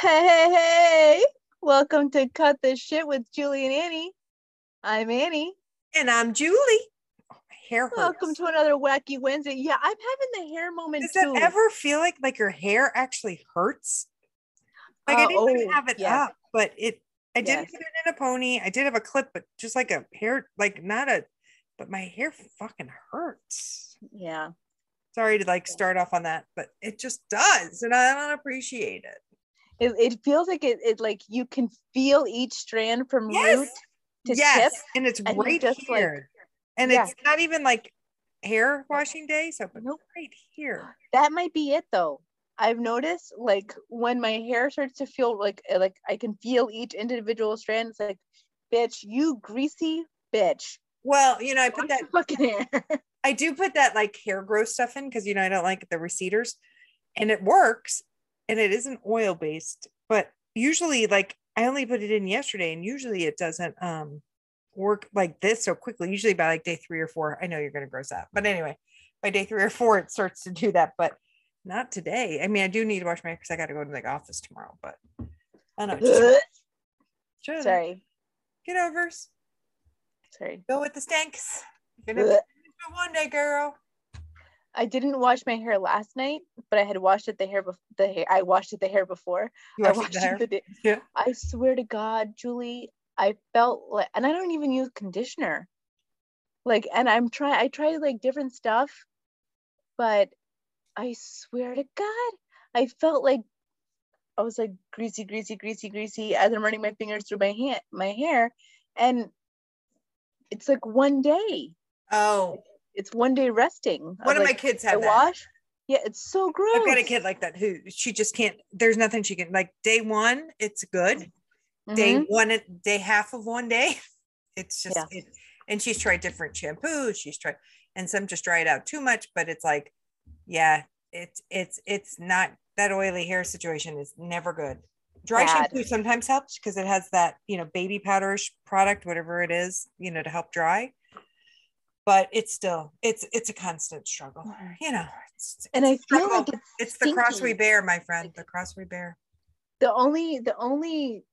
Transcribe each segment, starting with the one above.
Hey, hey, hey! Welcome to Cut the Shit with Julie and Annie. I'm Annie. And I'm Julie. Oh, hair hurts. Welcome to another wacky Wednesday. Yeah, I'm having the hair moment Does too. that ever feel like like your hair actually hurts? Like I Uh, didn't even oh, have it yes. up, but it I didn't Yes. put it in a pony. I did have a clip, but just like a hair, like not a but my hair fucking hurts. yeah, Sorry to like start off on that, but it just does, and I don't appreciate it. It, it feels like it, it like you can feel each strand from root Yes. to yes, tip. and it's and right just, like- here. and Yeah. it's not even like hair washing day, so Nope. right here. That might be it though. I've noticed like when my hair starts to feel like uh, like I can feel each individual strand. It's like, bitch, you greasy bitch. Well, you know, I put that fucking hair. I do put that like hair growth stuff in because you know I don't like the receders, and it works, and it isn't oil based. But usually, like I only put it in yesterday, and usually it doesn't um work like this so quickly. Usually by like day three or four, I know you're gonna gross out, but anyway, by day three or four, it starts to do that. But not today. I mean, I do need to wash my hair because I got to go to the office tomorrow. But I don't know. just- Sorry, Get overs. sorry. Go with the stanks. You're gonna have to do it one day, girl. I didn't wash my hair last night, but I had washed it the hair before the hair. I washed it the hair before. You I washed washed the hair. it the day. Yeah. I swear to God, Julie, I felt like, and I don't even use conditioner. Like, and I'm trying. I tried like different stuff, but I swear to God, I felt like I was like greasy, greasy, greasy, greasy as I'm running my fingers through my hand, my hair, and it's like one day. Oh, It's one day resting. one of my like, kids I have that. wash. Yeah, it's so gross. I've got a kid like that who she just can't. There's nothing she can like. Day one, it's good. Day Mhm. one, day half of one day, it's just. Yeah. It, and she's tried different shampoos. She's tried, and some just dry it out too much. But it's like, yeah, it's it's it's not that oily hair situation is never good. Dry Bad. shampoo sometimes helps because it has that you know baby powderish product, whatever it is, you know, to help dry. But it's still it's it's a constant struggle, oh you know. It's, and I it's feel struggle. like it's It's the cross we bear, my friend. The cross we bear. the only the only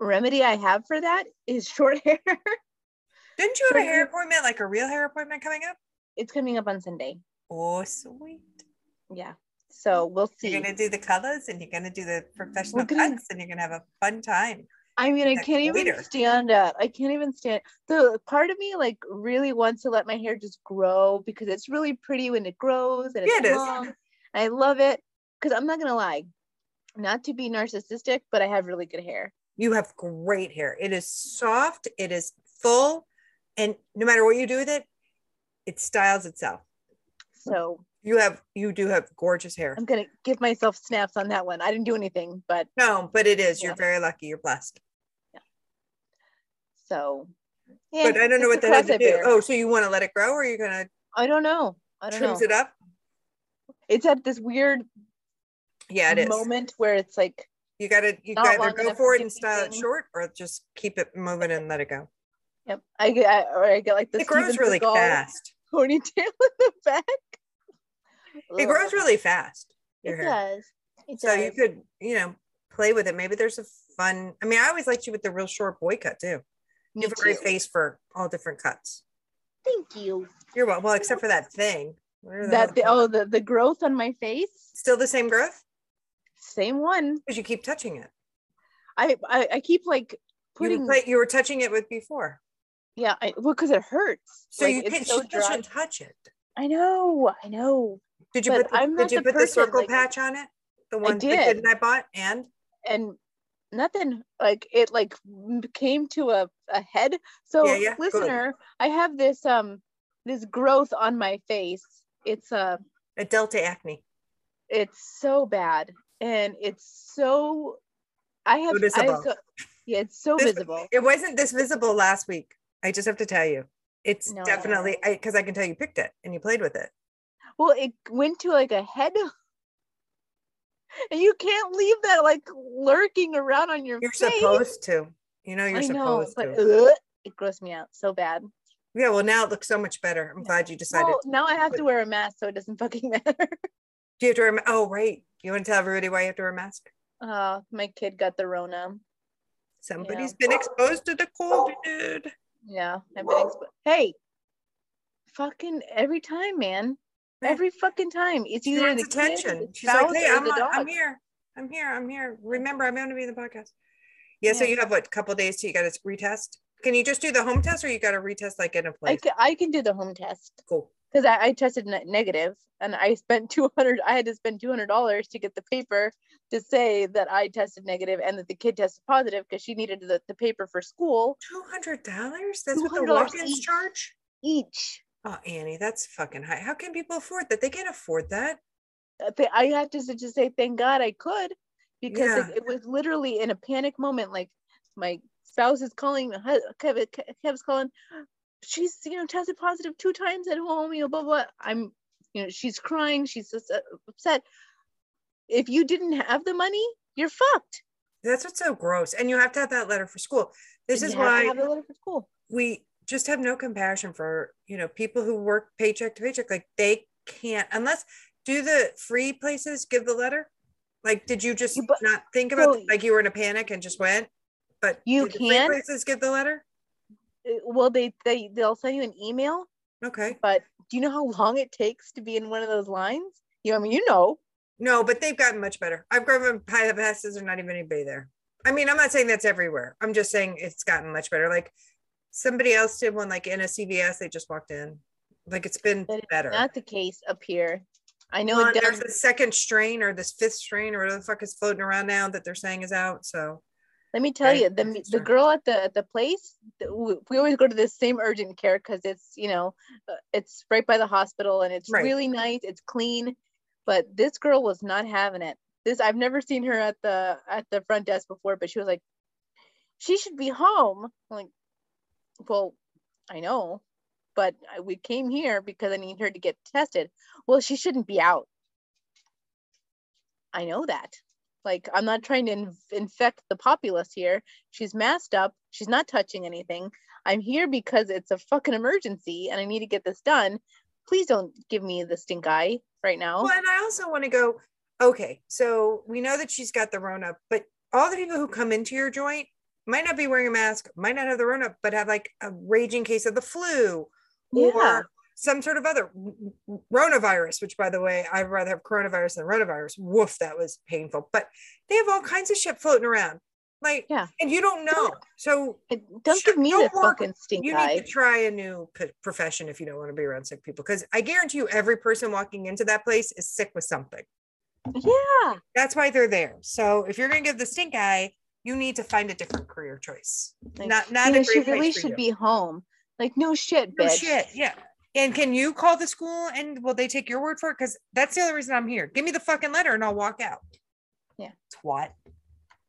remedy I have for that is short hair. Didn't you have a hair hair. appointment, like a real hair appointment coming up? it's coming up on Sunday. Oh, sweet. Yeah. So we'll see. You're gonna do the colors and you're gonna do the professional gonna- cuts and you're gonna have a fun time. I mean, I can't even glitter. stand it. I can't even stand the part of me like really wants to let my hair just grow because it's really pretty when it grows and it's Yeah, it long. I love it. Because I'm not gonna lie, not to be narcissistic, but I have really good hair. You have great hair. It is soft, it is full, and no matter what you do with it, it styles itself. So You have you do have gorgeous hair. I'm gonna give myself snaps on that one. I didn't do anything, but No, but it is. You're very lucky. You're blessed. So yeah. but I don't know what hell cross to do. bear. Oh, so you want to let it grow or you're gonna I don't know. I don't trims know. it up? It's at this weird Yeah, it is. moment where it's like You gotta you gotta either go for it and style it short or just keep it moving and let it go. Yep. I get I, or I get like this. It grows Steven really Seagal fast. ponytail in the back. It grows really fast. It hair. does. It So does. you could, you know, play with it. Maybe there's a fun. I mean, I always liked you with the real short boy cut too. You have a great face for all different cuts. Thank you. You're well, well, except for that thing. The That the, oh the the growth on my face, still the same growth same one. because you keep touching it. I I, I keep like You putting were, play, you were touching it with before, yeah. I, well, because it hurts. so Like, you can't. so you shouldn't touch it. I know. I know. Did you But put the, I'm did you the put the circle like- patch on it? The one the did. and I bought, and and nothing like it like came to a, a head so Yeah, yeah, listener i have this um this growth on my face it's uh a delta acne. it's so bad and it's so i have I so, yeah it's so This- visible It wasn't this visible last week. I just have to tell you, it's No. definitely because I, can tell you picked it and you played with it. well it went to like a head and you can't leave that like lurking around on your face. You're face supposed to. You know, you're i know supposed but to. ugh, it grossed me out so bad Yeah, well, now it looks so much better. I'm glad you decided. well, now i have to wear a mask so it doesn't fucking matter Do you have to wear? a Oh, right. You want to tell everybody why you have to wear a mask? Uh, my kid got the Rona. Somebody's been exposed to the COVID. Yeah, I've been exposed. Hey, fucking every time, man. Yeah. Every fucking time. It's either the attention. She's like, hey, I'm, the on- dog. I'm here. I'm here. I'm here. Remember, I'm going to be in the podcast. Yeah, so you have what, a couple days till you got to retest? Can you just do the home test or you got to retest like in a place? can, I can do the home test Cool. because I, I tested ne- negative and I spent 200 I had to spend $200 to get the paper to say that I tested negative and that the kid tested positive because she needed the, the paper for school $200? That's what the $200 walk-ins each. charge? each. Oh, Annie, that's fucking high. How can people afford that? They can't afford that. Uh, I have to just say thank God I could because Yeah. it, it was literally in a panic moment. Like my spouse is calling, the hu- Kev, Ke- Kev's calling. She's you know tested positive two times at home. You know, blah blah. I'm you know she's crying. She's just, uh, upset. If you didn't have the money, you're fucked. That's what's so gross. And you have to have that letter for school. This You is why have the letter for school. we just have no compassion for you know people who work paycheck to paycheck. Like they can't unless do the free places give the letter? Like did you just but- not think about like you were in a panic and just went but You the can. places give the letter? Uh, Well, they they they'll send you an email, okay. But do you know how long it takes to be in one of those lines? You know, I mean, you know. no but they've gotten much better. I've grown pie passes. Are not even anybody there. I mean i'm not saying that's everywhere. I'm just saying it's gotten much better. Like somebody else did one like in a cvs they just walked in like it's been That better not the case up here. I know Well, there's a second strain or this fifth strain or whatever the fuck is floating around now that they're saying is out. So Let me tell Right, you, the the girl at the at the place, we we always go to the same urgent care because it's you know, uh, it's right by the hospital and it's Right. really nice. It's clean, but this girl was not having it. This I've never seen her at the at the front desk before, but she was like, she should be home. I'm like, well, I know, but we came here because I need her to get tested. Well, she shouldn't be out. I know that. Like, I'm not trying to inf- infect the populace here. She's masked up. She's not touching anything. I'm here because it's a fucking emergency and I need to get this done. Please don't give me the stink eye right now. well, and I also want to go, okay, so we know that she's got the Rona, but all the people who come into your joint might not be wearing a mask, might not have the Rona, but have like a raging case of the flu Yeah. or some sort of other coronavirus, which by the way, I'd rather have coronavirus than rotavirus. Woof, that was painful. But they have all kinds of shit floating around. Like, Yeah. and you don't know. So It- Don't give me the work- fucking stink you eye. need to try a new p- profession if you don't want to be around sick people because i guarantee you every person walking into that place is sick with something Yeah. that's why they're there so if you're going to give the stink eye you need to find a different career choice Like, not not you a she really should be home. Like, no shit, no bitch. shit yeah and can you call the school and will they take your word for it because that's the only reason i'm here give me the fucking letter and i'll walk out Yeah. twat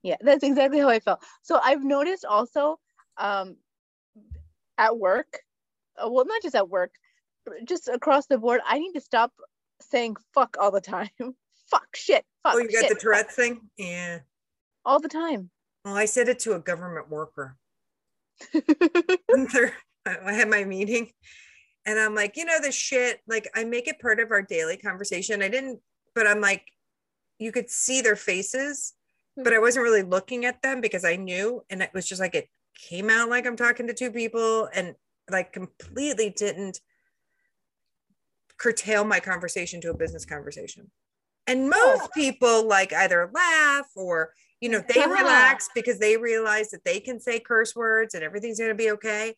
Yeah, that's exactly how I felt. So I've noticed also um at work, uh, well, not just at work, just across the board, I need to stop saying fuck all the time. fuck shit. Fuck oh you got shit, the fuck, tourette thing yeah all the time. Well i said it to a government worker I had my meeting and I'm like, you know, the shit, like I make it part of our daily conversation. I didn't, but I'm like, you could see their faces, hmm. but I wasn't really looking at them because I knew. And it was just like, it came out like I'm talking to two people and like completely didn't curtail my conversation to a business conversation. And oh. most people like either laugh or, you know, they uh-huh. relax because they realize that they can say curse words and everything's going to be okay.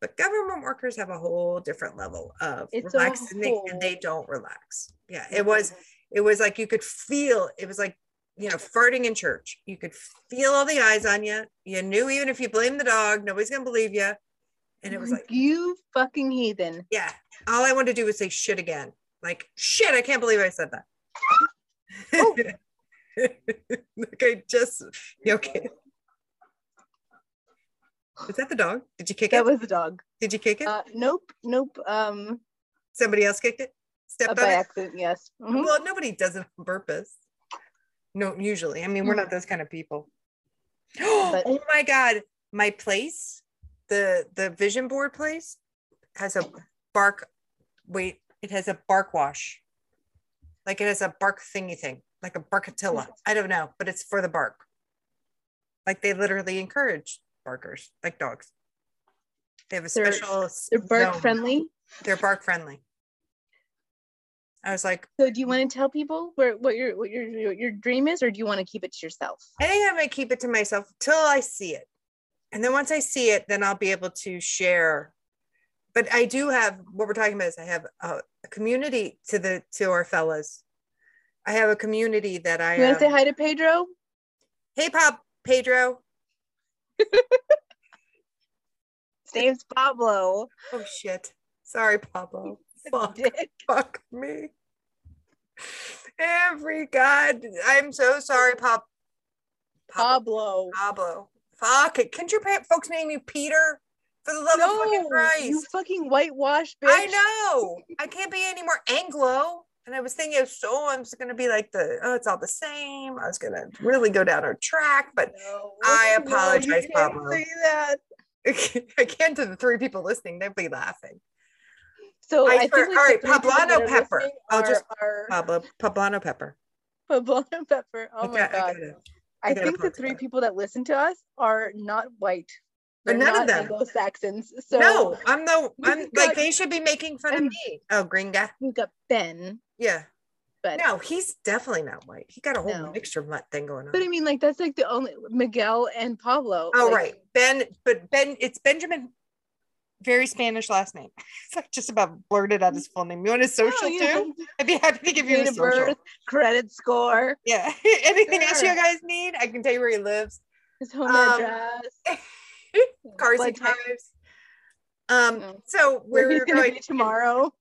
But government workers have a whole different level of It's relax and they, and they don't relax. Yeah, it was it was like you could feel it was like you know farting in church. You could feel all the eyes on you. You knew even if you blame the dog, nobody's gonna believe you. And it was like, you fucking heathen. yeah, all I wanted to do was say shit again. Like shit, I can't believe I said that. Oh. I just you okay. Is that the dog? Did you kick That it? That was the dog. Did you kick it? Uh, nope, nope. Um, Somebody else kicked it? uh, Stepped by on it? accident, yes. Mhm. Well, nobody does it on purpose. No, usually. I mean, we're not those kind of people. But- oh my god, my place, the the vision board place, has a bark. Wait, it has a bark wash. Like it has a bark thingy thing. Like a barkatilla. Mm-hmm. I don't know, but it's for the bark. Like they literally encourage barkers, like dogs. They have a They're- special. They're bark zone. friendly. They're bark friendly. I was like, So do you want to tell people where what your what your your, your dream is, or do you want to keep it to yourself? I think I might keep it to myself till I see it. And then once I see it, then I'll be able to share. But I do have what we're talking about is I have a, a community to the to our fellas. I have a community that I You want to say um, hi to Pedro? Hey Pop Pedro. His name's Pablo. Oh shit. Sorry, Pablo. Fuck. Fuck me. Every God, I'm so sorry, Pop. Pablo. Pablo. Fuck it. Can't your folks name you Peter? For the love of fucking Christ. you fucking whitewash bitch. I know. I can't be any more Anglo. And I was thinking, oh, so I'm just gonna be like the oh, it's all the same. I was gonna really go down our track, but No, I apologize, Pablo. Say that. I can't to the three people listening. They'll be laughing. So I I, think all like, right, the three people poblano pepper. I'll just- are Pablo Poblano pepper. poblano pepper. Oh I my I god! gotta- I, I gotta think the three people that listen to us are not white. But They're none of them. Anglo Saxons. So no, I'm no. I'm like they should be making fun of me. Oh, gringa. we've got Ben, Yeah. but No, he's definitely not white. He got a whole No. mixture nut thing going on. but I mean like that's like the only Miguel and Pablo. Oh, like, right. Ben, but Ben, it's Benjamin, very Spanish last name. So I just about blurted out his full name. You want his social oh, you too? I'd be happy to give you his social. birth, credit score, Yeah. Anything else you guys need? I can tell you where he lives. his home Um, address, Cars type, drives. Um, Mm. so where we're gonna be tomorrow.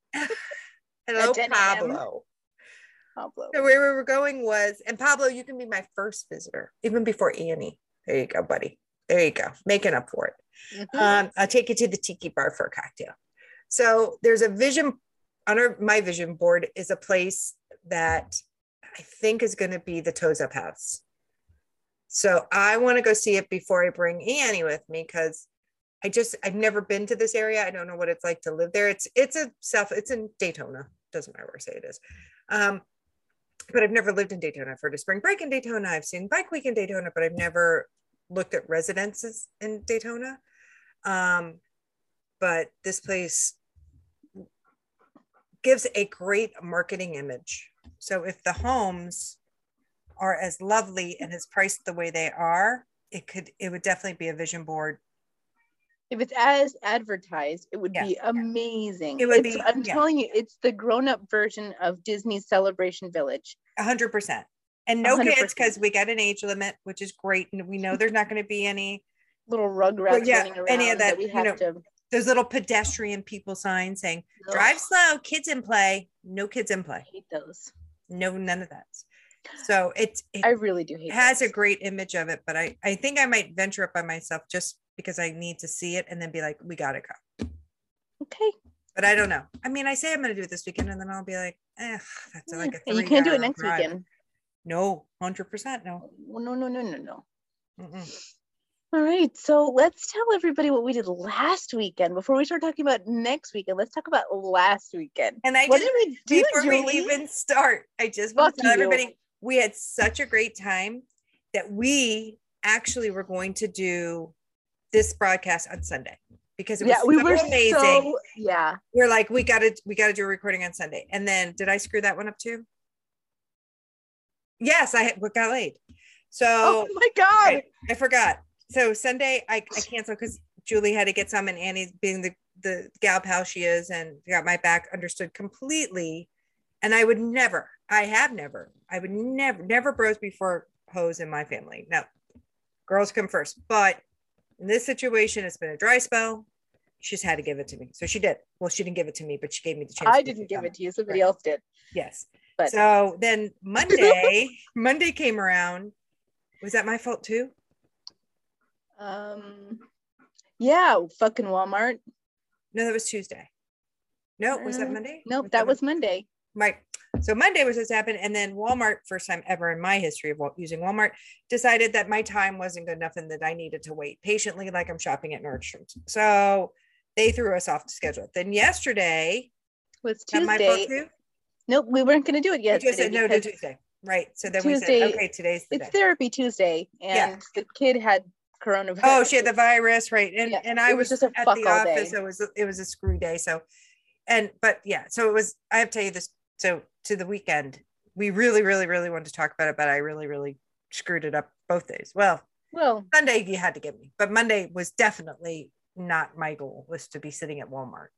Hello, at 10 a.m. Pablo. Pablo. So where we were going was, and Pablo, you can be my first visitor, even before Annie. There you go, buddy. There you go, making up for it. Mhm. Um, I'll take you to the tiki bar for a cocktail. So there's a vision on our my vision board is a place that I think is going to be the Toes Up House. So I want to go see it before I bring Annie with me because I just I've never been to this area. I don't know what it's like to live there. It's it's a self it's in Daytona. Doesn't matter where I say it is. Um, but I've never lived in Daytona. I've heard of spring break in Daytona. I've seen bike week in Daytona, but I've never looked at residences in Daytona. Um, but this place gives a great marketing image. So if the homes are as lovely and as priced the way they are, it could it would definitely be a vision board. If it's as advertised, it would Yeah. be amazing. It would It's- be- I'm yeah. telling you, it's the grown-up version of Disney's Celebration Village. Hundred percent. And no kids 100%. because we got an age limit, which is great. And we know there's not going to be any Little rugrats yeah, running around any of that, we you know, to those little pedestrian people signs saying drive slow, kids in play, no kids in play. hate those. No, none of that. So it's it I really do hate has a great image of it, but I I think I might venture up by myself just because I need to see it and then be like, we gotta go. Okay. But I don't know. I mean, I say I'm gonna do it this weekend, and then I'll be like, eh, that's like a you can't do it next drive. weekend. No, hundred percent no. No, no, no, no, no. Mm-mm. All right. So let's tell everybody what we did last weekend before we start talking about next weekend. Let's talk about last weekend. And I What just did we do, before Julie? we even start, I just want Fuck to tell you. everybody we had such a great time that we actually were going to do this broadcast on Sunday because it was yeah, we were amazing. so yeah. we're like, we gotta we gotta do a recording on Sunday. And then did I screw that one up too? Yes, I got laid. So Oh my god. right, I forgot. So Sunday I, I canceled because Julie had to get some and Annie being the the gal pal she is and got my back understood completely. And I would never, I have never, I would never, never bros before hoes in my family. No, girls come first. But in this situation, it's been a dry spell. She's had to give it to me. So she did. Well, she didn't give it to me, but she gave me the chance. I didn't give it to you. Somebody Right. else did. Yes. But So then Monday, Monday came around. Was that my fault too? um yeah, fucking Walmart. No, that was Tuesday. No, was that Uh, Monday? Nope, that was Monday. Right. So Monday was this happened, and then Walmart, first time ever in my history of using Walmart, decided that my time wasn't good enough and that I needed to wait patiently, like I'm shopping at Nordstrom's. So they threw us off the schedule. Then yesterday, Was that my fault Tuesday. Nope, we weren't gonna do it yet. just said no to Tuesday. right. So then Tuesday- we said, okay, today's the It's day. therapy Tuesday, and Yeah. the kid had coronavirus. Oh, she had the virus, right? And Yeah, and I was was, just at the office. day. It was it was a screw day. So, and but yeah, so it was. I have to tell you this. So to the weekend, we really, really, really wanted to talk about it, but I really, really screwed it up both days. Well, Well, Sunday you had to give me, but Monday was definitely not my goal. Was to be sitting at Walmart.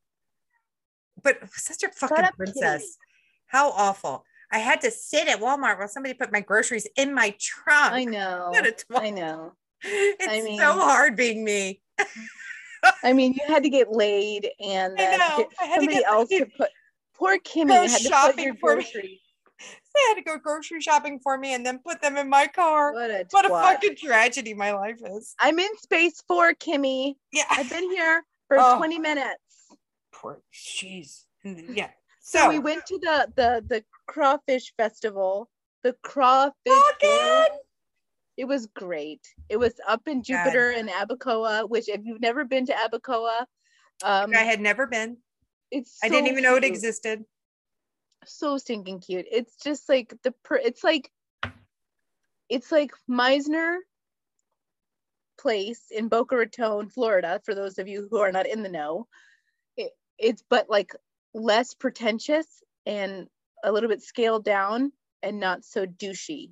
But such a fucking princess. How awful! I had to sit at Walmart while somebody put my groceries in my trunk. I know. What a twat. I know. It's mean- so hard being me. I mean, you had to get laid, and I know. I had to somebody get else laid. to put. Poor Kimmy Go had to shopping for me. They had to go grocery shopping for me and then put them in my car. What a What a fucking tragedy my life is. I'm in space four, Kimmy. Yeah. I've been here for Oh. 20 minutes. Poor jeez. Yeah. So, So, we went to the the the crawfish festival. The crawfish. It was great. It was up in Jupiter and Abacoa, which if you've never been to Abacoa, um, I had never been. It's I didn't so even know it cute. existed. so stinking cute. It's just like the per it's like it's like Mizner place in Boca Raton, Florida, for those of you who are not in the know. It, it's but like less pretentious and a little bit scaled down and not so douchey.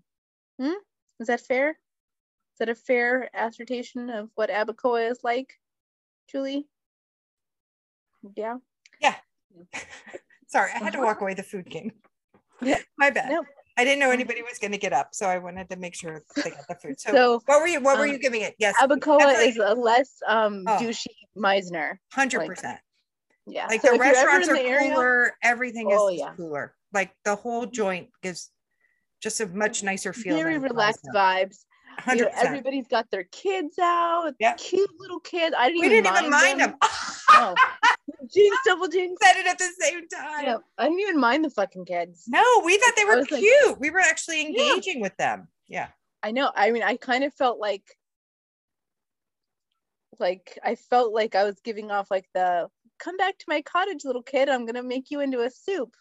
Hmm? Is that fair? Is that a fair assertion of what Abacoa is like, Julie? Yeah. Sorry, I had to walk away. The food came. Yeah. My bad. No. I didn't know anybody was going to get up, so I wanted to make sure they got the food. So, So what were you? What were um, you giving it? Yes, Abacoa is a less um Oh. douchey Mizner. hundred percent. Yeah. Like So the restaurants are the area- cooler. Everything Oh, is yeah. cooler. Like the whole joint gives just a much nicer feel. very relaxed vibes. You know, everybody's got their kids out. Yeah. Cute little kids. I didn't We even didn't even mind them. Oh. Jinx, double jinx. Said it at the same time. Yeah, I didn't even mind the fucking kids. No, we thought they were was like- cute. we were actually Yeah. engaging with them. Yeah. I know. I mean, I kind of felt like, like I felt like I was giving off like the come back to my cottage, little kid. I'm gonna make you into a soup.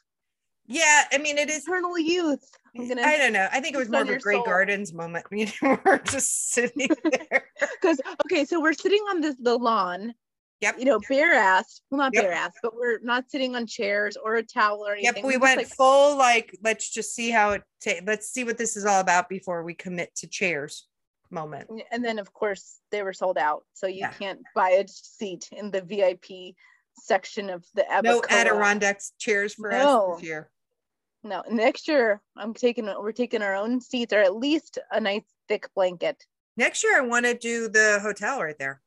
Yeah. I mean, it is. Eternal youth. I'm gonna I don't know. I think it was more of a your Grey soul. Gardens moment. You know, we're just sitting there. because okay, so we're sitting on this the lawn. Yep. You know, bare ass. Well, not Yep. bare ass, but we're not sitting on chairs or a towel or anything. Yep, we We're went like, full like let's just see how it ta- let's see what this is all about before we commit to chairs moment. and then of course they were sold out, so you Yeah. can't buy a seat in the VIP section of the No Abacoa. Adirondacks chairs for us this year. No, next year I'm taking we're taking our own seats or at least a nice thick blanket. Next year I want to do the hotel right there.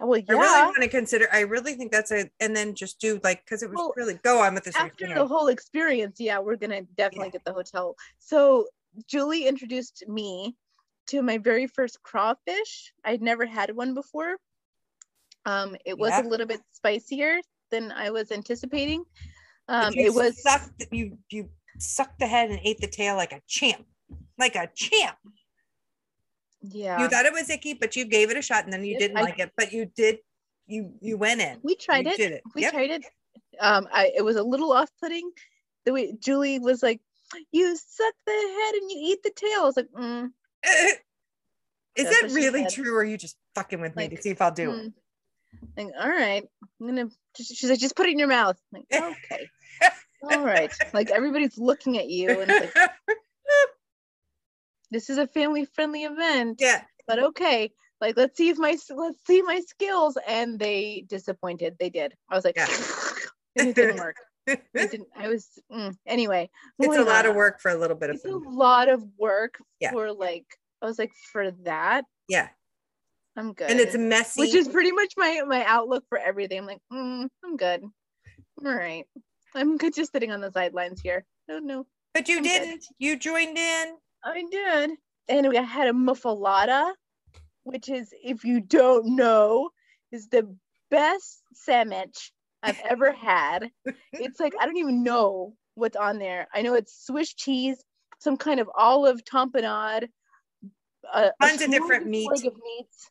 Well, I really want to consider I really think that's a and then just do like because it was Well, really go on with this After the whole experience, yeah, we're gonna definitely Yeah. get the hotel. So Julie introduced me to my very first crawfish. I'd never had one before. Um, it was Yeah. a little bit spicier than I was anticipating. Um, it was sucked you you sucked the head and ate the tail like a champ. Like a champ. Yeah. You thought it was icky, but you gave it a shot and then you didn't I- like it, but you did you you went in. we tried it. it. We Yep. tried it. Um, I it was a little off-putting. The way Julie was like, "You suck the head and you eat the tail." I was like, mm, Is That's that really true or are you just fucking with me to see if I'll do it? mm. Like, all right, I'm gonna. just- She's like, just put it in your mouth. I'm like, okay, all right. Like everybody's looking at you, and it's like, this is a family-friendly event. yeah. but okay like let's see if my let's see my skills and they disappointed they did i was like Yeah. it didn't work it didn't i was mm. anyway It's a lot of work for a little bit of it's a lot of work Yeah. for like i was like for that Yeah. i'm good And it's messy. which is pretty much my my outlook for everything i'm like mm, i'm good all right i'm good just sitting on the sidelines here no no but you I'm didn't. You joined in. I did. And we had a muffalata, which is, if you don't know, is the best sandwich I've ever had. It's like, I don't even know what's on there. I know it's Swiss cheese, some kind of olive tapenade, a, a Tons of different meat. of meats,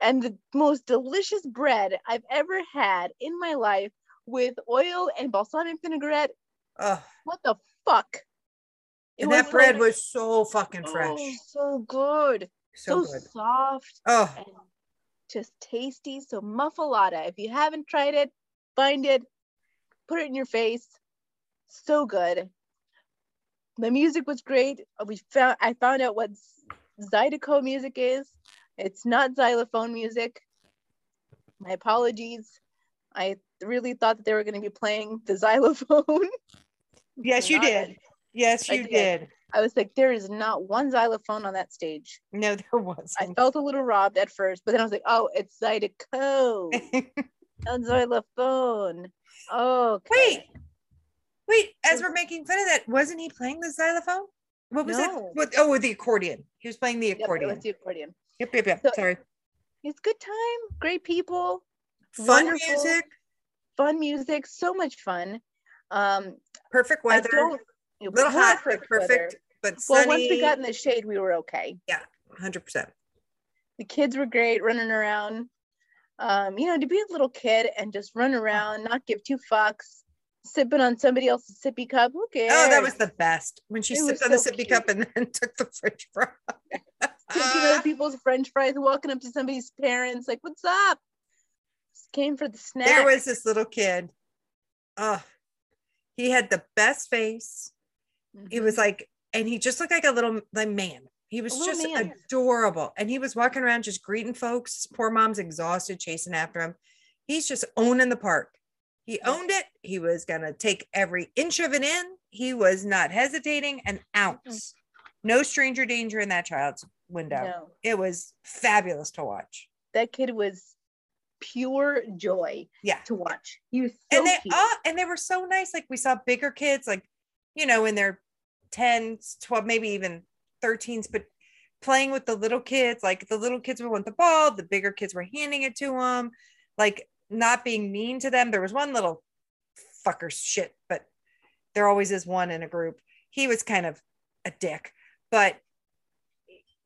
and the most delicious bread I've ever had in my life with oil and balsamic vinaigrette. Oh, What the fuck? And that bread like- was so fucking oh, fresh. Oh, so good. so So, good. soft Oh, and just tasty. So muffalata. If you haven't tried it, find it, put it in your face. So good. The music was great. We found I found out what Zydeco music is. It's not xylophone music. My apologies. I really thought that they were going to be playing the xylophone. yes, you did. Yes, I you did. did. I was like, there is not one xylophone on that stage. No, there wasn't. I felt a little robbed at first, but then I was like, oh, it's Zydeco, not xylophone. Oh, Wait, wait. As we're making fun of that, wasn't he playing the xylophone? What was No. that? What? Oh, with the accordion. He was playing the Yep, accordion. was the accordion. Yep, yep, yep. So- Sorry. It's good time, great people, Fun wonderful. music, fun music, so much fun. Um, perfect I weather. A little hot, but perfect weather. but Well, once we got in the shade, we were okay. Yeah, hundred percent. The kids were great, running around. Um, you know, to be a little kid and just run around, not give two fucks, sipping on somebody else's sippy cup. Who cares? Oh, that was the best when she It sipped was on the so sippy cup and then took the French fry. taking other people's French fries, walking up to somebody's parents, like, "What's up?" Just came for the snack. there was this little kid. Oh, he had the best face. He Mhm. was like, and he just looked like a little like man. He was just man. adorable. And he was walking around just greeting folks. Poor mom's exhausted, chasing after him. He's just owning the park. He owned it. He was gonna take every inch of it in. He was not hesitating an ounce. No stranger danger in that child's window. no, It was fabulous to watch. that kid was pure joy Yeah. to watch. He was so and they uh, and they were so nice. Like we saw bigger kids, like you know, in their 10s, 12, maybe even 13s, but playing with the little kids. Like the little kids would want the ball, the bigger kids were handing it to them, like not being mean to them. There was one little fucker shit, but there always is one in a group. He was kind of a dick, but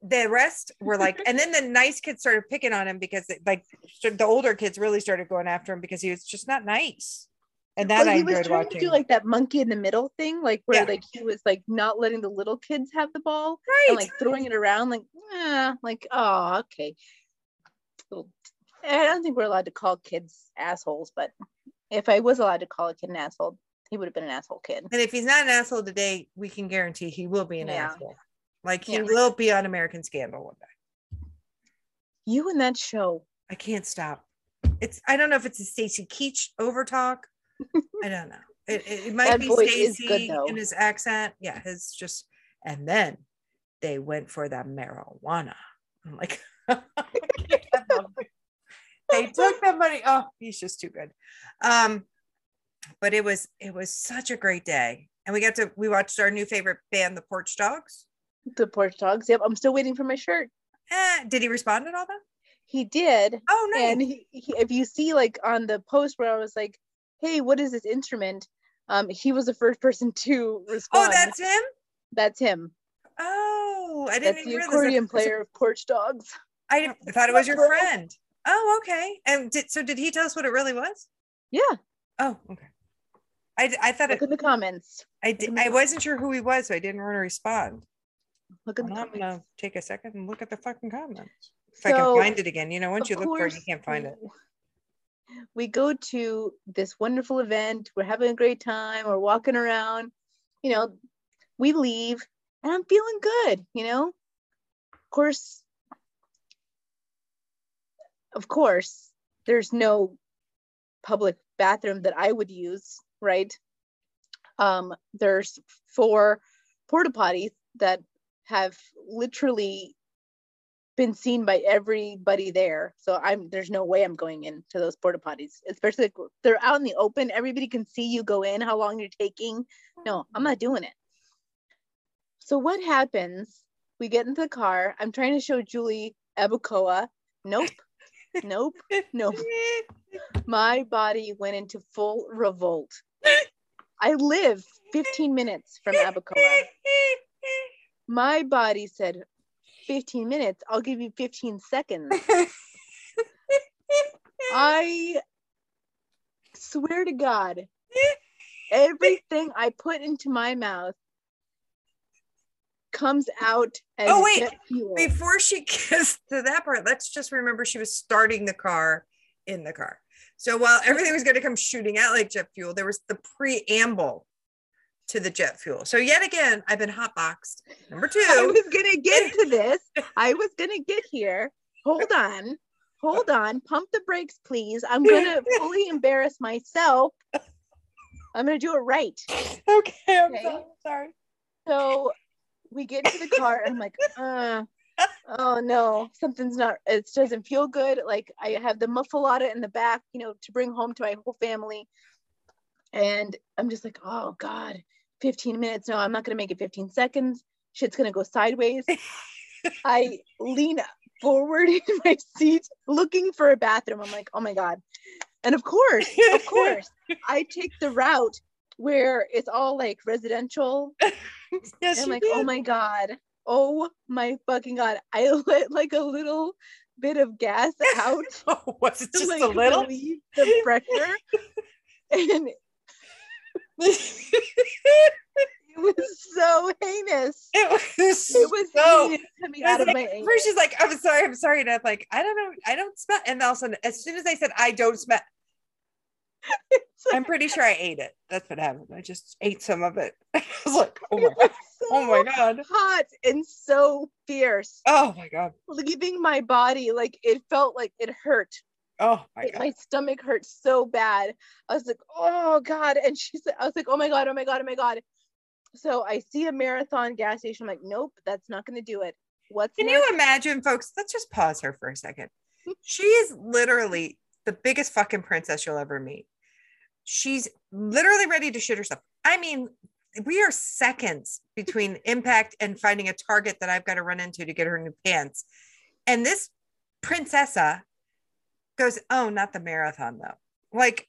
the rest were like, and then the nice kids started picking on him because like the older kids really started going after him because he was just not nice. And that Well, I he was trying watching. to do like that monkey in the middle thing, like where Yeah. like he was like not letting the little kids have the ball right. and like throwing it around, like ah, like oh okay. I don't think we're allowed to call kids assholes, but if I was allowed to call a kid an asshole, he would have been an asshole kid. and if he's not an asshole today, we can guarantee he will be an Yeah. asshole. Like he Yeah. will be on American Scandal one day. You and that show, I can't stop. It's I don't know if it's a Stacy Keach over talk. I don't know. It, it, it might That be Stacy in his accent. Yeah, his just and then they went for the marijuana. I'm like they took the money. Oh, he's just too good. Um, but it was it was such a great day. And we got to we watched our new favorite band, the Porch Dogs. the porch dogs. Yep, I'm still waiting for my shirt. Eh, did he respond at all though? He did, Oh nice. and he, he, if you see like on the post where I was like, "Hey, what is this instrument?" Um, he was the first person to respond. oh, that's him. that's him. Oh, I didn't That's the even realize that- accordion player of Porch Dogs. I thought it was your friend. Oh, okay. And did so? Did he tell us what it really was? Yeah, Oh, okay. I, I thought look it. in the comments. I did, I wasn't sure who he was, so I didn't want to respond. Look in the I'm comments. gonna take a second and look at the fucking comments. If I can find it again, you know, once you look for it, you can't find it. We go to this wonderful event. We're having a great time. We're walking around. You know, we leave, and I'm feeling good. You know, of course, of course, there's no public bathroom that I would use, right? Um, there's four porta potties that have literally been seen by everybody there. So I'm there's no way I'm going into those porta potties, especially if they're out in the open. Everybody can see you go in, how long you're taking. No, I'm not doing it. So what happens? We get into the car. I'm trying to show Julie Abacoa. Nope. Nope. Nope. My body went into full revolt. I live 15 minutes from Abacoa. My body said, 15 minutes, I'll give you 15 seconds. I swear to God, everything I put into my mouth comes out as Oh, wait. Before she gets to that part, let's just remember she was starting the car in the car. So while everything was going to come shooting out like jet fuel, there was the preamble to the jet fuel. So yet again, I've been hotboxed. Number two. I was gonna get to this. I was gonna get here. Hold on. Hold on. Pump the brakes, please. I'm gonna fully embarrass myself. I'm gonna do it right. Okay, I'm Okay. so sorry. So we get into the car and I'm like, uh, oh no, something's not, it doesn't feel good. Like I have the muffalata in the back, you know, to bring home to my whole family. And I'm just like, oh God, 15 minutes. No, I'm not gonna make it 15 seconds. Shit's gonna go sideways. I lean forward in my seat looking for a bathroom. I'm like, oh my God. And of course, of course, I take the route where it's all like residential Yes, and I'm like, oh did. oh my god, oh my fucking god! I let like a little bit of gas out Oh, was it just like a little? the pressure, and it was so heinous. it was. It was so. coming out of my anus. First, she's like, "I'm sorry, I'm sorry," and I'm like, "I don't know, I don't smell." And all of a sudden, as soon as I said, "I don't smell," I'm pretty sure I ate it. That's what happened. I just ate some of it. I was like, "Oh my god! was Oh my god! hot and so fierce, Oh my god! leaving my body like it felt like it hurt. Oh my It- god!" my stomach hurt so bad. I was like, oh God. And she said, I was like, oh my God, oh my God, oh my God. So I see a marathon gas station. I'm like, nope, that's not gonna do it. What's Can next? you imagine, folks? Let's just pause her for a second. She is literally the biggest fucking princess you'll ever meet. She's literally ready to shit herself. I mean, we are seconds between impact and finding a target that I've got to run into to get her new pants. And this princessa goes, Oh, not the marathon, though. Like,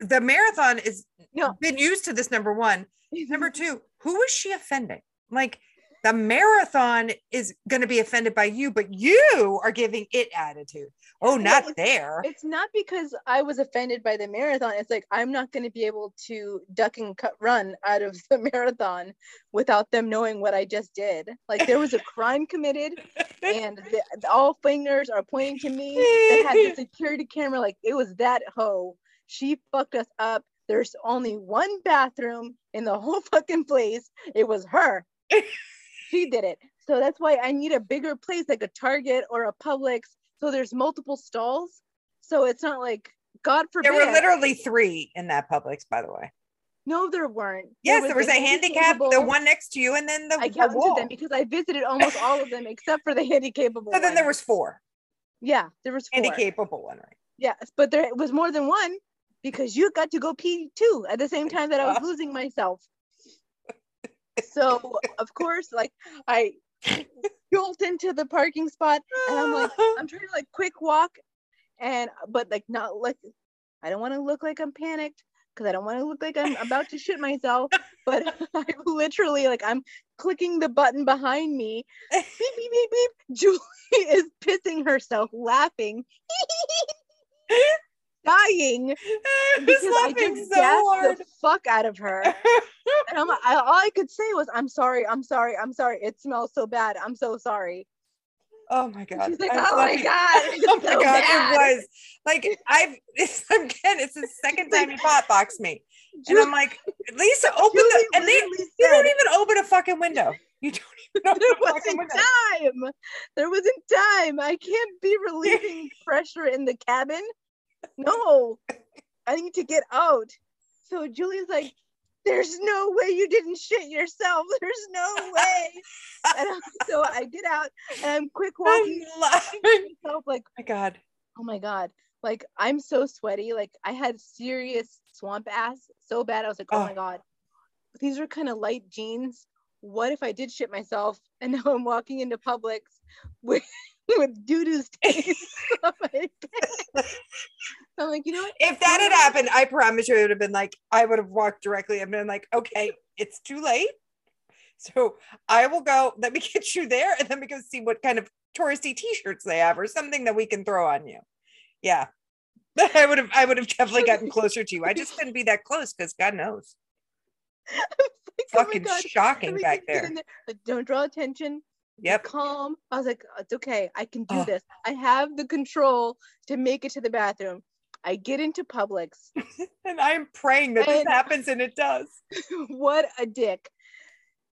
the marathon is No. been used to this number one Number two, who is she offending? Like the marathon is going to be offended by you, but you are giving it attitude. Oh, not it's- there. It's not because I was offended by the marathon. It's like I'm not going to be able to duck and cut run out of the marathon without them knowing what I just did. Like there was a crime committed, and the, the- all fingers are pointing to me. They had the security camera. Like it was that hoe. She fucked us up. There's only one bathroom in the whole fucking place. It was her. She did it. So that's why I need a bigger place like a Target or a Publix. So there's multiple stalls. So it's not like God forbid. There were literally three in that Publix, by the way. no, there weren't. Yes, there was the a handicap, the one next to you, and then the, I counted them because I visited almost all of them except for the handicapable. So then there was four. yeah, there was four. Handicapable one, right? Yes, but there was more than one because you got to go pee too at the same time that I was losing myself. So of course, like I jolt into the parking spot and I'm like, I'm trying to like quick walk and but like not like I don't want to look like I'm panicked because I don't want to look like I'm about to shit myself. But I'm literally like I'm clicking the button behind me. Beep beep beep beep. Julie is pissing herself, laughing, dying I was because I just so hard. the fuck out of her. And I'm, I, all I could say was, "I'm sorry, I'm sorry, I'm sorry. It smells so bad. I'm so sorry." Oh my god! She's like, I'm "Oh my god, Oh my so god! bad." It was like I've it's, again. It's the second time you hot boxed me, and I'm like, Lisa, open the and they you don't even open a fucking window. You don't even open There a fucking wasn't window. time. There wasn't time. I can't be relieving pressure in the cabin. No, I need to get out. So Julie's like, "There's no way you didn't shit yourself. There's no way." And I'm- so I get out and I'm quick walking I'm laughing. myself like oh my god. oh my god like i'm so sweaty like i had serious swamp ass so bad i was like oh, my Oh. god these are kind of light jeans what if i did shit myself and now i'm walking into publix with with doo-doo stains on my pants. i'm like you know what If that had happened, I promise you, it would have been like I would have walked directly and been like, okay, it's too late. So I will go. Let me get you there, and then we go see what kind of touristy T-shirts they have, or something that we can throw on you. Yeah, I would have. I would have definitely gotten closer to you. I just couldn't be that close because God knows. Like, oh Fucking God, shocking back get there. Like, don't draw attention. Yep. Calm. I was like, it's okay. I can do Oh. this. I have the control to make it to the bathroom. I get into Publix. And I'm praying that this happens and it does. what a dick.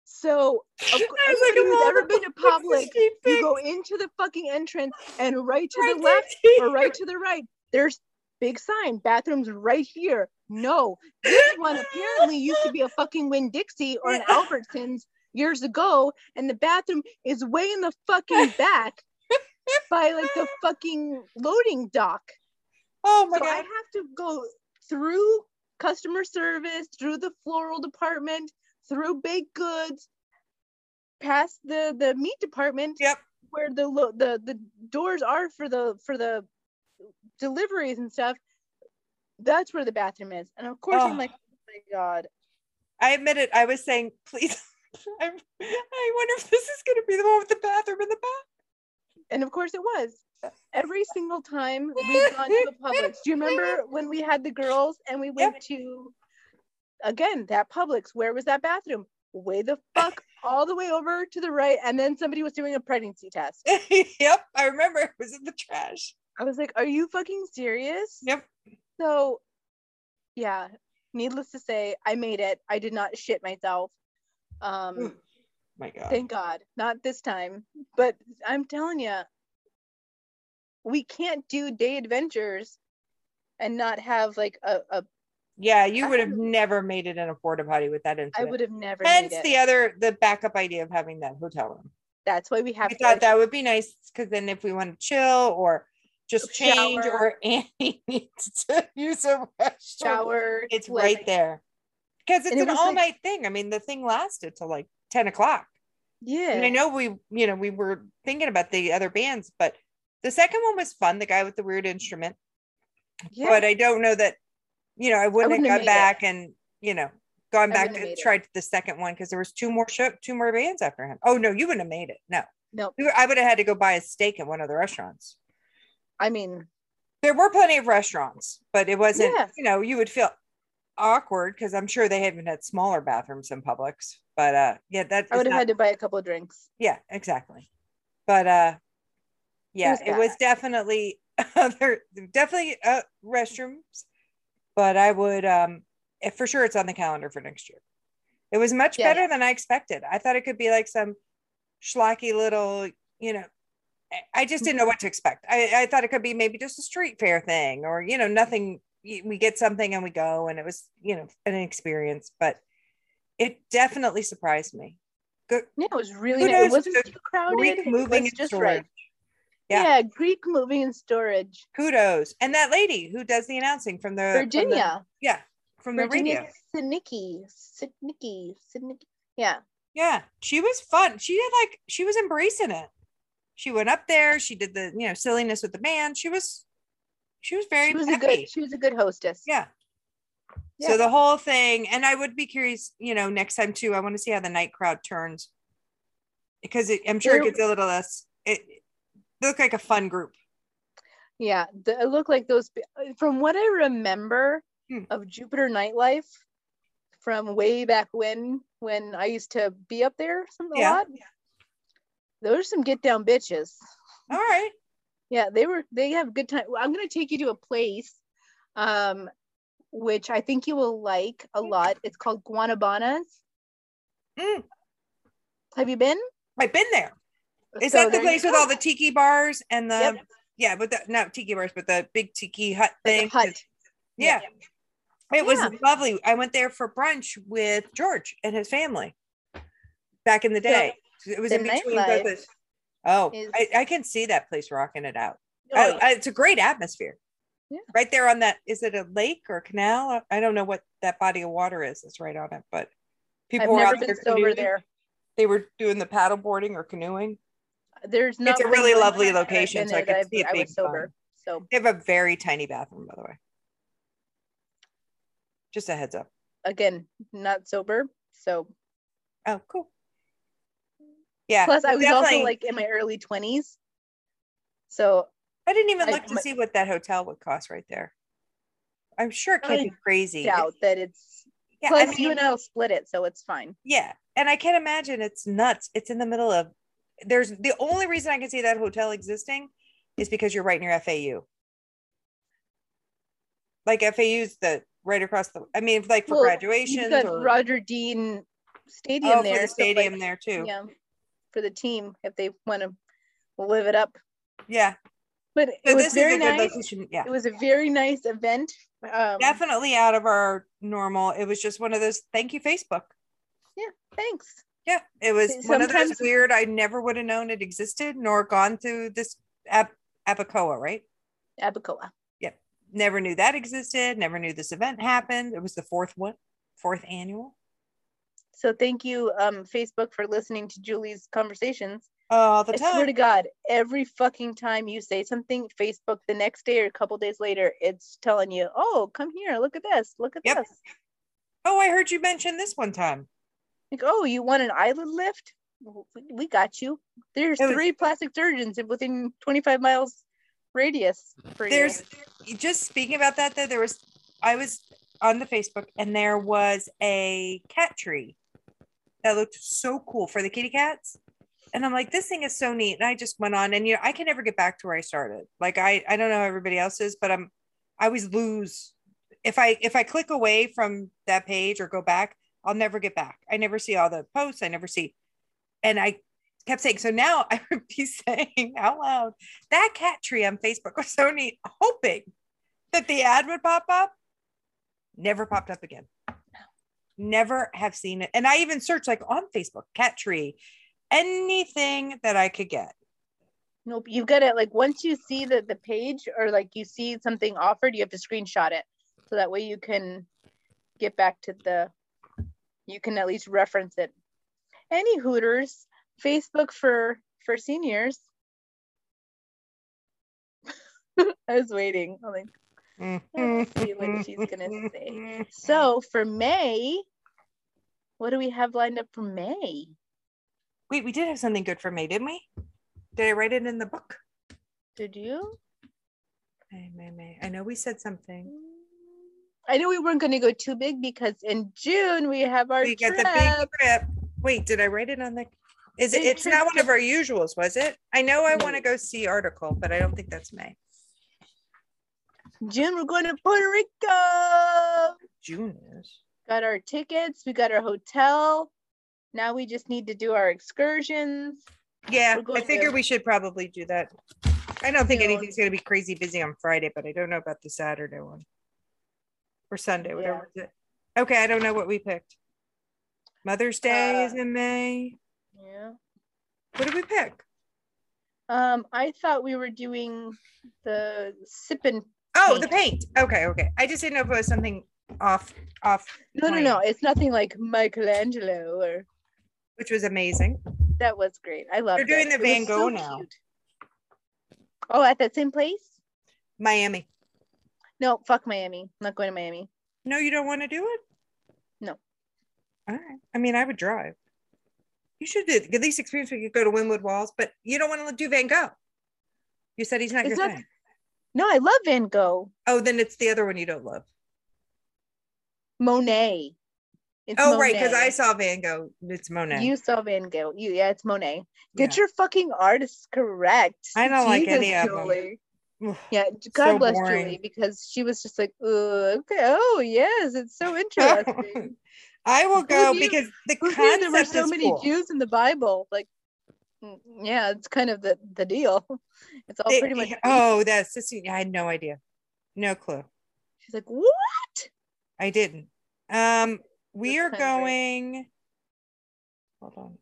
So, of I course, was like, anybody who's "Oh, ever been to Publix, you go into the fucking entrance and right to Right the left or right to the right. There's big sign, bathrooms right here. No, this one apparently used to be a fucking Winn Dixie or an Albertsons years ago, and the bathroom is way in the fucking back by like the fucking loading dock. Oh my so I have to go through customer service, through the floral department, through baked goods, past the the meat department Yep. where the lo- the the doors are for the for the deliveries and stuff. That's where the bathroom is, and of course Oh. I'm like, oh my god. I admit it. I was saying, please. I'm, I wonder if this is going to be the one with the bathroom in the back. And of course it was. Every single time we've gone to a Publix. Do you remember when we had the girls and we went to again that Publix? Where was that bathroom? Way the fuck all the way over to the right, and then somebody was doing a pregnancy test. yep. I remember it was in the trash. I was like, "Are you fucking serious?" Yep. So, yeah. Needless to say, I made it. I did not shit myself. Um, My God. thank God, not this time. But I'm telling you, we can't do day adventures and not have like a, a yeah, you would have never made it in a porta potty with that I would have never Hence made it. the other, the backup idea of having that hotel room. That's why we have I thought that would be nice because then if we want to chill or just change Shower. or Annie needs to use a restroom, shower. it's like- right there. Because it's an all like- night thing. I mean, the thing lasted till like 10 o'clock. Yeah. And I know we, you know, we were thinking about the other bands, but the second one was fun. The guy with the weird instrument, yeah. but I don't know that, you know, I wouldn't, wouldn't have gone made it. back and, you know, gone I back and made it. the second one because there was two more show, two more bands after him. Oh no, you wouldn't have made it. No, no, were- I would have had to go buy a steak at one of the restaurants. I mean, There were plenty of restaurants, but it wasn't, Yeah. you know, you would feel awkward because I'm sure they haven't had smaller bathrooms in Publix. But uh yeah, that I would have not- had to buy a couple of drinks. yeah, exactly. But uh yeah, was it was definitely other, definitely uh restrooms, but I would um if for sure it's on the calendar for next year. It was much Yes. better than I expected. I thought it could be like some schlocky little, you know, I- I just didn't know what to expect. I, I thought it could be maybe just a street fair thing or, you know, nothing. We get something and we go, and it was, you know, an experience, but it definitely surprised me. Good, Yeah, it was really nice. It wasn't too crowded. Greek moving was and just storage. right. Yeah. Yeah. Greek moving and storage. Kudos. And that lady who does the announcing from the from the- Virginia. yeah, from the Virginia radio. Sidnicki. Sidnicki. Sidnicki. Yeah. Yeah, she was fun. She did like she was embracing it. She went up there. She did the you know silliness with the band. She was she was very She was a good she was a good hostess. Yeah. Yeah. So the whole thing, and I would be curious, you know, next time too. I want to see how the night crowd turns because it, I'm sure it gets a little less. It, looked like a fun group. Yeah, the, it looked like those. From what I remember Hmm. of Jupiter nightlife, from way back when, when I used to be up there some a Yeah. lot. Those are some get down bitches. All right. Yeah, they were. They have a good time. I'm gonna take you to a place, um, which I think you will like a lot. It's called Guanabanas. Mm. Have you been? I've been there. Is So that the place with all the tiki bars and the Yep. yeah, but the not tiki bars, but the big tiki hut thing? hut. Yeah. It was Yeah. lovely. I went there for brunch with George and his family back in the So, day. it was in between nightlife both. Oh, is- I, I can see that place rocking it out. Oh, I- yeah. I- it's a great atmosphere. Yeah. Right there on that, is it a lake or a canal? I don't know what that body of water is. It's right on it, but people I've were out there canoeing. there. They were doing the paddle boarding or canoeing. There's not. It's a really lovely time that I've location, so I could see it I being sober. fun. So They have a very tiny bathroom, by the way. Just a heads up. again, not sober. So Oh, cool. Yeah. plus, I was also like in my early 20s. So I didn't even I- look to my- see what that hotel would cost right there. I'm sure it can't I be crazy. doubt that it's Yeah, Plus, I mean, you and I'll split it, so it's fine. yeah, and I can't imagine it's nuts. It's in the middle of. There's the only reason I can see that hotel existing is because you're right near FAU. Like FAU's the right across the. I mean, like for Well, graduations or Roger Dean Stadium oh, there. the so, like, stadium there too. yeah, for the team if they want to live it up. Yeah, But so it was very nice. location. Yeah, It was a very nice event. Um, definitely out of our normal. It was just one of those. Thank you, Facebook. Yeah, thanks. Yeah, it was See, one of those sometimes- weird. I never would have known it existed nor gone through this Ab- Abacoa, right? Abacoa. Yep. Never knew that existed. Never knew this event happened. It was the fourth one, fourth annual. So thank you, um, Facebook, for listening to Julie's conversations. All the I swear to God, every fucking time you say something, Facebook the next day or a couple days later, it's telling you, "Oh, come here, look at this, look at Yep. this." Oh, I heard you mention this one time. Like, "Oh, you want an eyelid lift? We- got you. There's was- three plastic surgeons within 25 miles radius for you." There's just speaking about that. Though there was, I was on the Facebook and there was a cat tree that looked so cool for the kitty cats. And I'm like, this thing is so neat. And I just went on, and you know, I can never get back to where I started. Like I, I don't know how everybody else is, but I'm, I always lose if I if I click away from that page or go back, I'll never get back. I never see all the posts. I never see, and I kept saying. So now I would be saying out loud, that cat tree on Facebook was so neat, hoping that the ad would pop up. Never popped up again. Never have seen it. And I even searched like on Facebook, cat tree, anything that I could get. Nope, you got it. Like once you see the the page or like you see something offered, you have to screenshot it so that way you can get back to the. You can at least reference it. Any Hooters, Facebook for for seniors. I was waiting. I'm like, Let's see what she's gonna say. so for May, what do we have lined up for May? Wait, we did have something good for May, didn't we? Did I write it in the book? Did you? May, May, May. I know we said something. I know we weren't going to go too big because in June we have our We trip. the big trip. Wait, did I write it on the? Is it? It's not one of our usuals, was it? I know I want to go see article, but I don't think that's May. June we're going to Puerto Rico. June is. Got our tickets. We got our hotel. Now we just need to do our excursions. Yeah, I figure to- we should probably do that. I don't think You know, anything's going to be crazy busy on Friday, but I don't know about the Saturday one or Sunday, whatever. it is. Okay, I don't know what we picked. Mother's Day is Uh, in May. Yeah. What did we pick? Um, I thought we were doing the sipping. Oh, the paint. Okay, okay. I just didn't know if it was something off, off, No, no, no. It's nothing like Michelangelo or which was amazing. that was great. I love. They're doing the Van Gogh now. Oh, at that same place? Miami. No, fuck Miami. I'm not going to Miami. No, you don't want to do it? No. All right. I mean, I would drive. You should do at least experience we could go to Wynwood Walls, but you don't want to do Van Gogh. You said he's not It's your not- thing. No, I love Van Gogh. Oh, then it's the other one you don't love. Monet. It's oh, right, because I saw Van Gogh. It's Monet. You saw Van Gogh. You, yeah, it's Monet. Get Yeah. your fucking artists correct. I don't like any of them. Julie. Yeah, God So bless boring. Julie because she was just like, okay, oh yes, it's so interesting. I will go because the concept there were so many cool. Jews in the Bible? Like, mm, yeah, it's kind of the the deal. It's all pretty much. oh, that's just, I had no idea. No clue. She's like, what? I didn't. Um, we are That's kinda great. going. Hold on.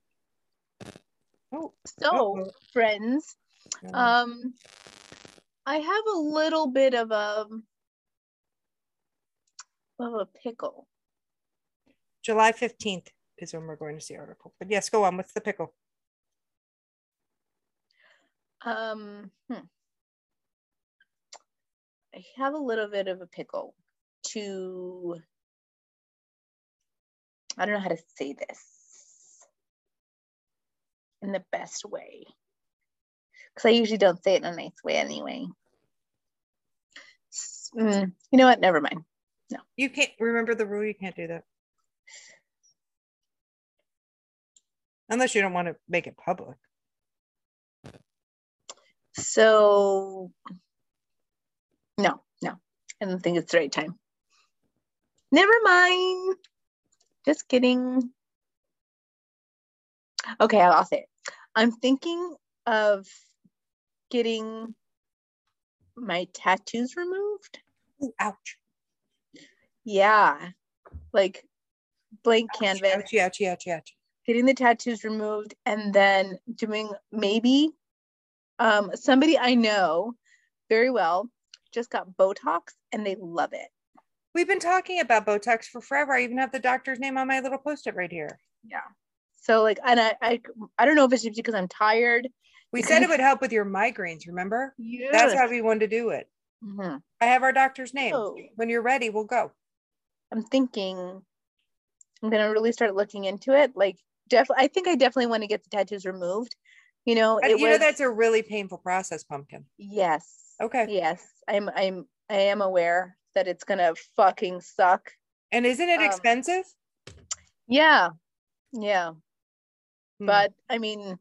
Oh, So, Uh-oh. friends, um, I have a little bit of a of a pickle. July 15th is when we're going to see article. But yes, go on. What's the pickle? Um, hmm. I have a little bit of a pickle to, I don't know how to say this in the best way. Because I usually don't say it in a nice way anyway. Mm, you know what? Never mind. No. You can't remember the rule. You can't do that. Unless you don't want to make it public. So, no, no, I don't think it's the right time. Never mind. Just kidding. Okay, I'll, I'll say it. I'm thinking of getting my tattoos removed. Ooh, ouch. Yeah, like blank canvas, Ouchie, ouchie, ouchie, ouchie. getting the tattoos removed, and then doing maybe um, somebody I know very well just got Botox and they love it. We've been talking about Botox for forever. I even have the doctor's name on my little post-it right here. Yeah. So like, and I, I, I don't know if it's just because I'm tired. We said it would help with your migraines, remember? Yeah. That's how we wanted to do it. Mhm. I have our doctor's name. Oh. When you're ready, we'll go. I'm thinking I'm gonna really start looking into it. Like, definitely, I think I definitely want to get the tattoos removed. You know, you know that's a really painful process, pumpkin. yes, Okay. yes. I'm, I'm, I am aware that it's gonna fucking suck. And isn't it Um, expensive? Yeah, yeah. Hmm. But I mean,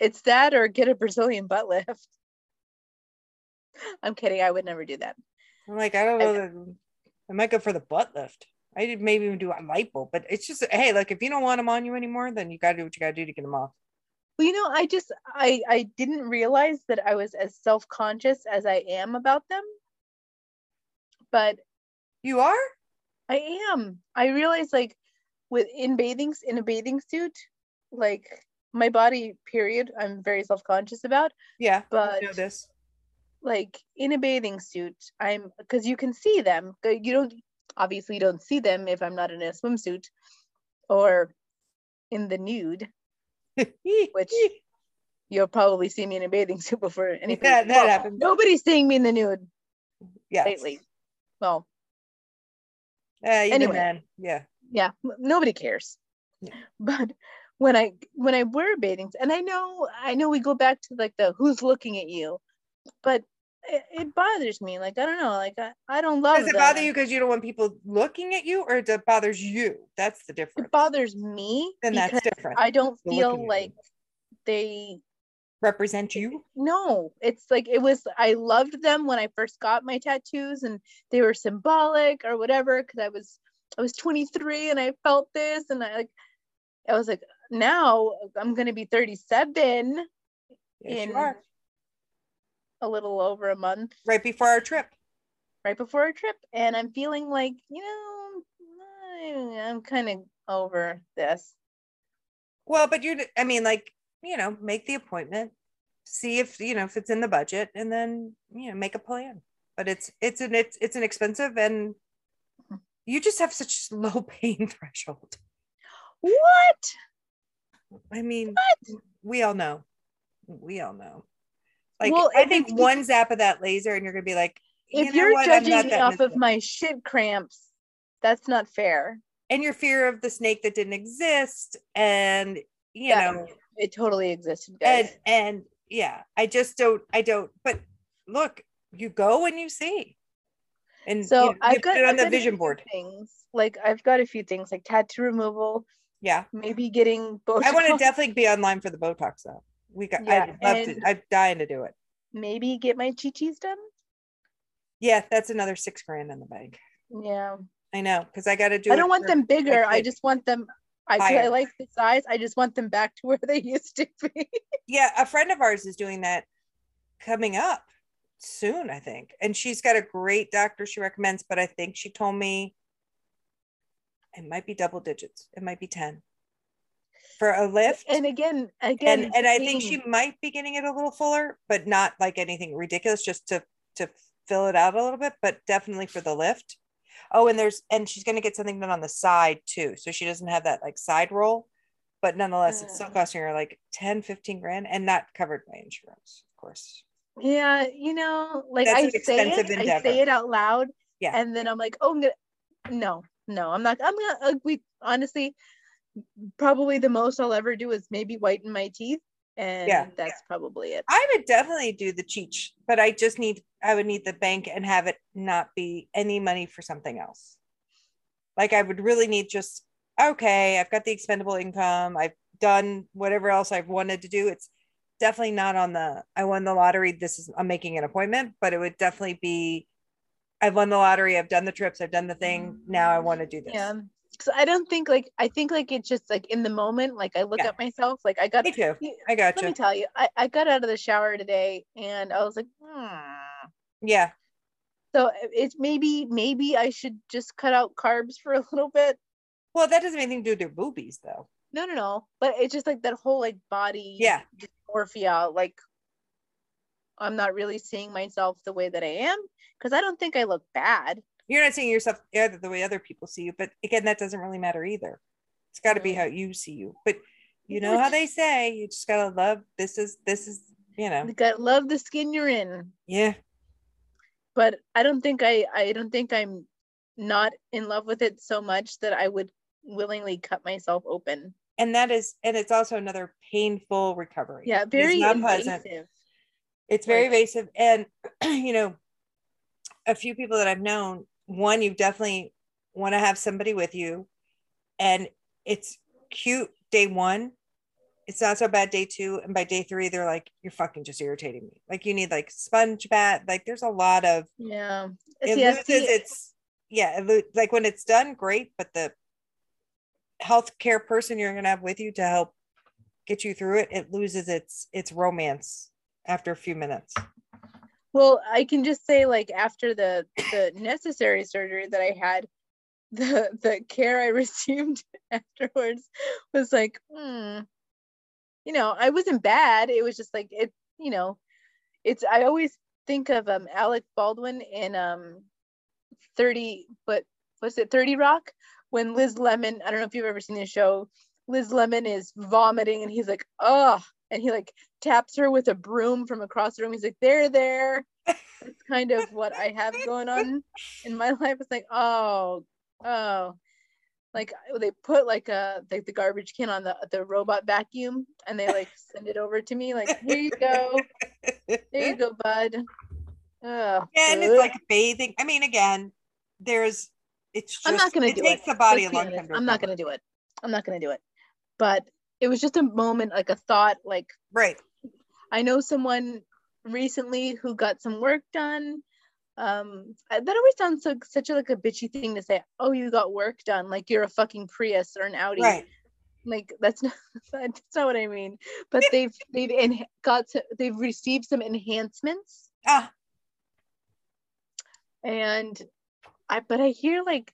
it's that or get a Brazilian butt lift. I'm kidding. I would never do that. I'm like, I don't I- know. that- I might go for the butt lift. I did maybe even do a lipo, but it's just hey, like if you don't want them on you anymore, then you gotta do what you gotta do to get them off. Well, you know, I just I I didn't realize that I was as self-conscious as I am about them. But You are? I am. I realize like with in bathing in a bathing suit, like my body period, I'm very self-conscious about. Yeah. I But know this. like in a bathing suit, I'm because you can see them. You don't obviously you don't see them if I'm not in a swimsuit or in the nude. Which- You'll probably see me in a bathing suit before anything. That- that well, happens. Nobody's seeing me in the nude yeah. lately. Well, Uh, Anyway. then, yeah. yeah, nobody cares. Yeah. But when I when I wear bathing, and I know I know we go back to like the who's looking at you, but it, it bothers me. Like I don't know, like I, I don't love Does it that. bother you because you don't want people looking at you, or it bothers you? That's the difference. It bothers me then that's different. I don't feel like they Represent you. no it's like it was i loved them when i first got my tattoos and they were symbolic or whatever because i was i was 23 and i felt this and i like i was like now i'm gonna be 37 Yes, In- you are. A little over a month Right before our trip. right before our trip and i'm feeling like you know i'm kind of over this Well, but you're. I mean, like you know, make the appointment, see if you know if it's in the budget, and then you know make a plan. But it's it's an it's it's an expensive and you just have such low pain threshold. what I mean, What? we all know. We all know. Like Well, I think one zap of that laser, and you're gonna be like, you if you're what? Judging me off of my shit cramps that's not fair and your fear of the snake that didn't exist, and you Yeah. know, it totally existed guys. and and yeah, I just don't. I don't. But look, you go and you see, and So you, know, I've got it on I've the vision board. things. Like I've got a few things like tattoo removal, Yeah, maybe getting Botox, I want to definitely be online for the Botox though. We got. Yeah, I'd love to. I'm dying to do it. maybe get my chi-chis done. Yeah, that's another six grand in the bank. Yeah. I know because I got to do. I don't want them bigger. I just want them I I like the size. I just want them back to where they used to be. yeah a friend of ours is doing that coming up soon i think and she's got a great doctor she recommends but i think she told me it might be double digits it might be 10 for a lift and again, again, and and i think she might be getting it a little fuller but not like anything ridiculous just to to fill it out a little bit but definitely for the lift oh and there's and she's going to get something done on the side too so she doesn't have that like side roll but nonetheless it's still Mm. costing her like 10 15 grand and not covered by insurance of course Yeah, you know, like That's I say it, I say it out loud, Yeah. and then I'm like, oh, I'm gonna, no, no, I'm not. I'm gonna. Uh, we honestly, probably the most I'll ever do is maybe whiten my teeth, and Yeah. that's probably it. I would definitely do the cheech, but I just need I would need the bank and have it not be any money for something else. Like I would really need just okay, I've got the expendable income. I've done whatever else I've wanted to do. It's definitely not on the I won the lottery. This is I'm making an appointment, but it would definitely be I've won the lottery, I've done the trips, I've done the thing. Mm. Now I want to do this. Yeah. So I don't think like I think like it's just like in the moment, like I look Yeah. at myself, like I got Me too. you- I got let me tell you, I, I got out of the shower today and I was like, hmm. Yeah. So it's maybe maybe I should just cut out carbs for a little bit. Well, that doesn't have anything to do with their boobies though. No, no, no. But it's just like that whole like body Yeah. dysmorphia. Like I'm not really seeing myself the way that I am because I don't think I look bad. You're not seeing yourself the way other people see you, but again, that doesn't really matter either. It's got to be how you see you. But you know how they say you just gotta love. This is this is you know Like, I love the skin you're in, yeah but I don't think I I don't think I'm not in love with it so much that I would willingly cut myself open. and that is and it's also another painful recovery. Yeah, very not pleasant. It's very evasive. And, you know, a few people that I've known, one, you definitely want to have somebody with you. And it's cute day one. It's not so bad day two. And by day three, they're like, you're fucking just irritating me. Like you need like sponge bath. Like there's a lot of, Yeah. it loses its, yeah, it like when it's done, great. But the healthcare person you're going to have with you to help get you through it, it loses its, its romance after a few minutes. Well, I can just say like after the the necessary surgery that I had, the the care I received afterwards was like, hmm, you know, I wasn't bad. It was just like it, you know, it's I always think of um Alec Baldwin in um 30 but was it 30 Rock when Liz Lemon, I don't know if you've ever seen the show, Liz Lemon is vomiting and he's like, oh, and he like taps her with a broom from across the room. He's like, there, they're there. That's kind of what I have going on in my life. It's like, oh, oh, like they put like a like the garbage can on the the robot vacuum and they like send it over to me. Like, here you go, there you go, bud. Oh, Yeah, and it's like bathing. I mean, again, there's it's just I'm not gonna it do takes it. the body Let's a long time to I'm not gonna do it. I'm not gonna do it. But it was just a moment, like a thought, like right. I know someone recently who got some work done. Um, that always sounds so such a like a bitchy thing to say. Oh, you got work done, like you're a fucking Prius or an Audi. Right. Like that's not that's not what I mean. But they've they've en- got to, they've received some enhancements, Ah, and I but I hear like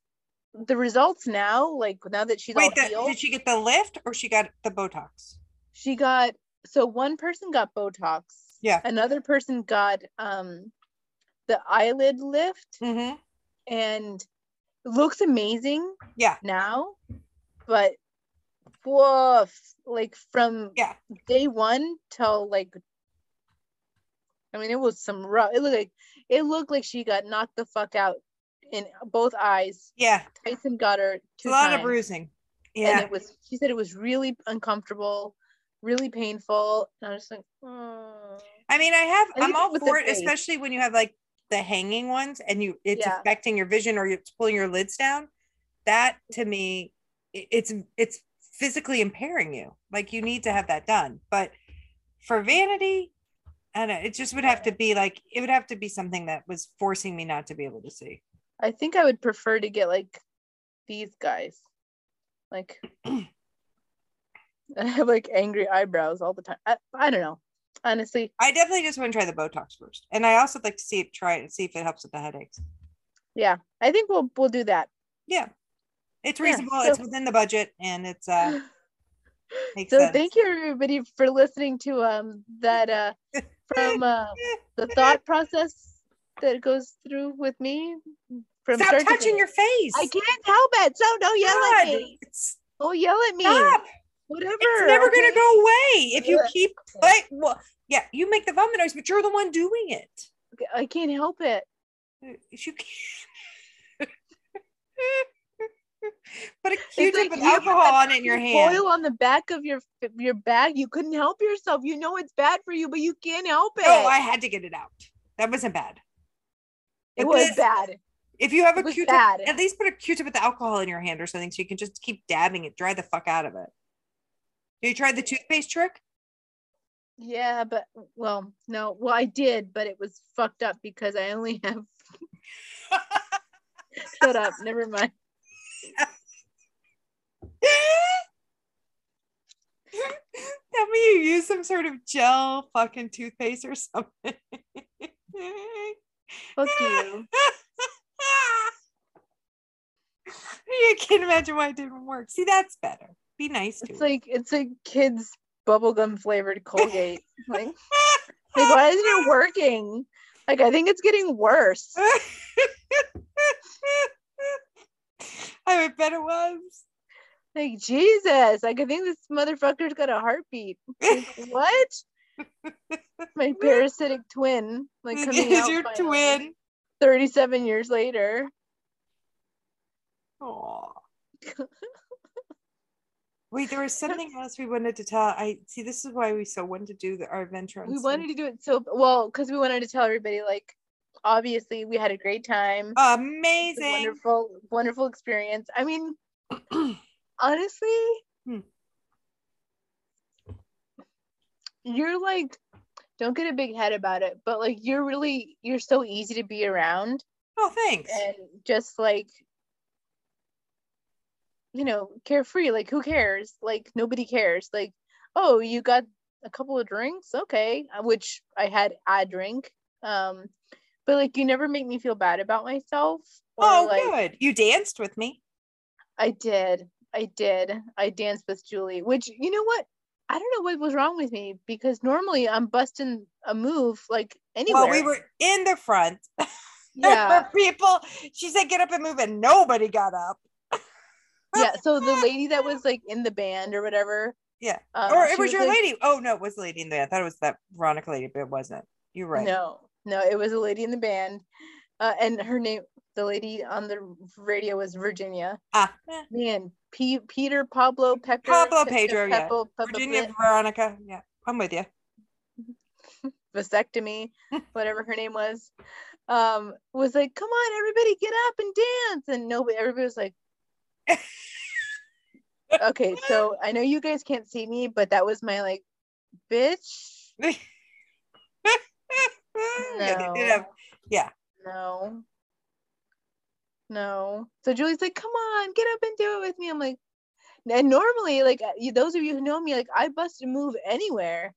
the results now, like now that she's wait, all the, healed. did she get the lift or she got the Botox? she got so one person got botox Yeah. another person got um the eyelid lift Mm-hmm. and looks amazing Yeah. now but woof like from Yeah. day one till like i mean it was some rough it looked like it looked like she got knocked the fuck out in both eyes Yeah. tyson got her two a lot times of bruising. and Yeah. it was she said it was really uncomfortable really painful and i was just like oh. I mean, I have And I'm all for it, face. especially when you have like the hanging ones and you it's Yeah. affecting your vision or it's pulling your lids down. That to me, it's it's physically impairing you. Like you need to have that done. But for vanity, I don't know, it just would have to be like it would have to be something that was forcing me not to be able to see. i think i would prefer to get like these guys like I have like angry eyebrows all the time i, I don't know honestly I definitely just want to try the Botox first. And I also like to see it try it and see if it helps with the headaches. yeah i think we'll we'll do that Yeah. It's Yeah, reasonable, so- it's within the budget and it's uh makes so sense. thank you everybody for listening to um that uh from uh the thought process that goes through with me from Stop start to touching your face. i can't help it so don't yell at me It's, oh yell at me stop. Whatever It's never okay? gonna go away if you keep play. Well, yeah, you make the vomit noise, but you're the one doing it. i can't help it If you can't. Put a Q-tip like with alcohol on it in your hand. Oil on the back of your your bag. You couldn't help yourself. You know it's bad for you, but you can't help it. No, I had to get it out. That wasn't bad. it But was this- bad. If you have It a Q-tip, bad. at least put a Q-tip with alcohol in your hand or something so you can just keep dabbing it, dry the fuck out of it. You tried the toothpaste trick? Yeah, but well, no. Well, I did, but it was fucked up because I only have. Shut up. Never mind. Tell me you use some sort of gel fucking toothpaste or something. Fuck you. you can't imagine why it didn't work. See, that's better. Be nice to It's it. like it's like kids bubblegum flavored Colgate. like, like why isn't it working? Like I think it's getting worse. I bet it was. Like Jesus, like I think this motherfucker's got a heartbeat. Like, what? My parasitic twin, like coming Is out your twin. 37 years later. Aw. Wait, there was something else we wanted to tell. I see. This is why we so wanted to do the, our adventure. We wanted to do it so well because we wanted to tell everybody like obviously we had a great time. Amazing. wonderful, wonderful experience. I mean, honestly, Hmm. you're like, don't get a big head about it, but like, you're really, you're so easy to be around, Oh, thanks. and just like, you know, carefree. Like, who cares? Like, nobody cares. Like, oh, you got a couple of drinks, okay, uh, which I had a drink. Um, but like, you never make me feel bad about myself. or, oh, like, good. You danced with me. I did. I did. I danced with Julie, which you know what? I don't know what was wrong with me because normally I'm busting a move like anywhere. Well, we were in the front. yeah, For people, she said, "Get up and move," and nobody got up. Yeah. So the lady that was like in the band or whatever. Yeah. um, or it was, your like- lady. Oh no, it was the lady in there. I thought it was that Veronica lady, but it wasn't. You're right. No, no, it was a lady in the band, uh, and her name, the lady on the radio was Virginia. Ah, Man, P- Peter Pablo Pecker. Pablo Pe- Pedro, yeah. Pepo- Pepo- Virginia Pe- Veronica. Yeah, I'm with you. vasectomy, whatever her name was, um, was like, "Come on, everybody, get up and dance!" And nobody, everybody was like, "Okay." So I know you guys can't see me, but that was my like, bitch. Yeah, did have- yeah. No, no. So Julie's like, "Come on, get up and do it with me." I'm like, and normally, like uh, those of you who know me, like I bust a move anywhere,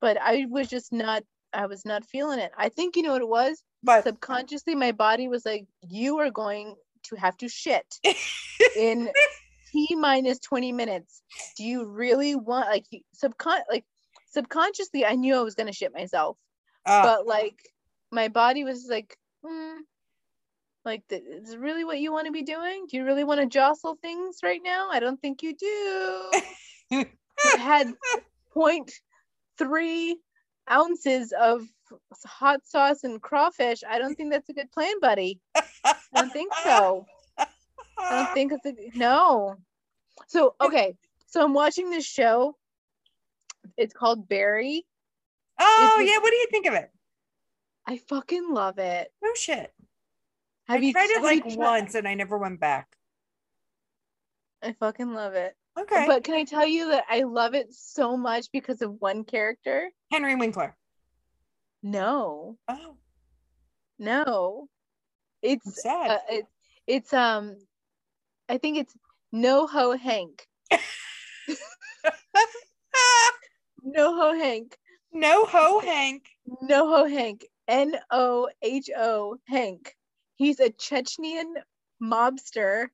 but I was just not. I was not feeling it. I think you know what it was. But subconsciously my body was like you are going to have to shit in t minus 20 minutes. Do you really want like subcon like subconsciously i knew i was going to shit myself uh, but like my body was like hmm, like is really what you want to be doing? Do you really want to jostle things right now? I don't think you do. It had 0.3 ounces of hot sauce and crawfish. I don't think that's a good plan, buddy. I don't think so. I don't think it's a no. So okay, so I'm watching this show. It's called Barry. oh it's- yeah, what do you think of it? I fucking love it. No shit. Have I you tried it like tried- once and I never went back. I fucking love it. Okay. But can I tell you that I love it so much because of one character? Henry Winkler. No, Oh, no. I'm It's sad. uh, it, it's um I think it's No Ho Hank. no Ho Hank. no ho Hank. NoHo Hank. N O H O Hank. He's a Chechnyan mobster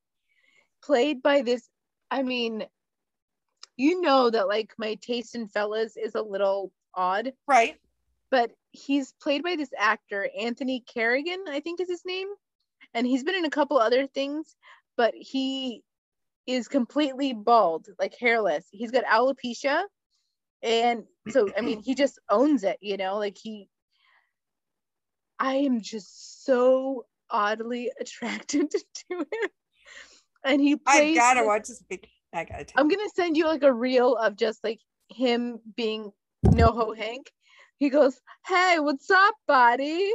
played by this. I mean, you know that like my taste in fellas is a little odd, Right. but he's played by this actor, Anthony Carrigan, I think is his name. And he's been in a couple other things, but he is completely bald, like hairless. He's got alopecia. And so, I mean, he just owns it, you know, like he, I am just so oddly attracted to him. And he I gotta this- watch this. I gotta. I'm gonna send you like a reel of just like him being NoHo Hank. He goes, "Hey, what's up, buddy?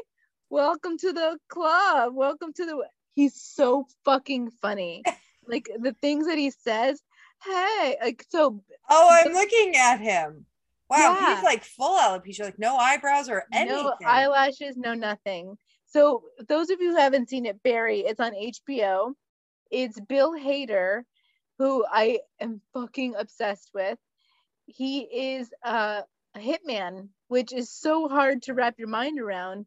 Welcome to the club. Welcome to the." He's so fucking funny. like the things that he says. Hey, like so. Oh, I'm looking at him. Wow, Yeah. he's like full alopecia, like no eyebrows or anything. No eyelashes, no nothing. So those of you who haven't seen it, Barry, it's on HBO. It's Bill Hader, who I am fucking obsessed with. He is a, a hitman, which is so hard to wrap your mind around.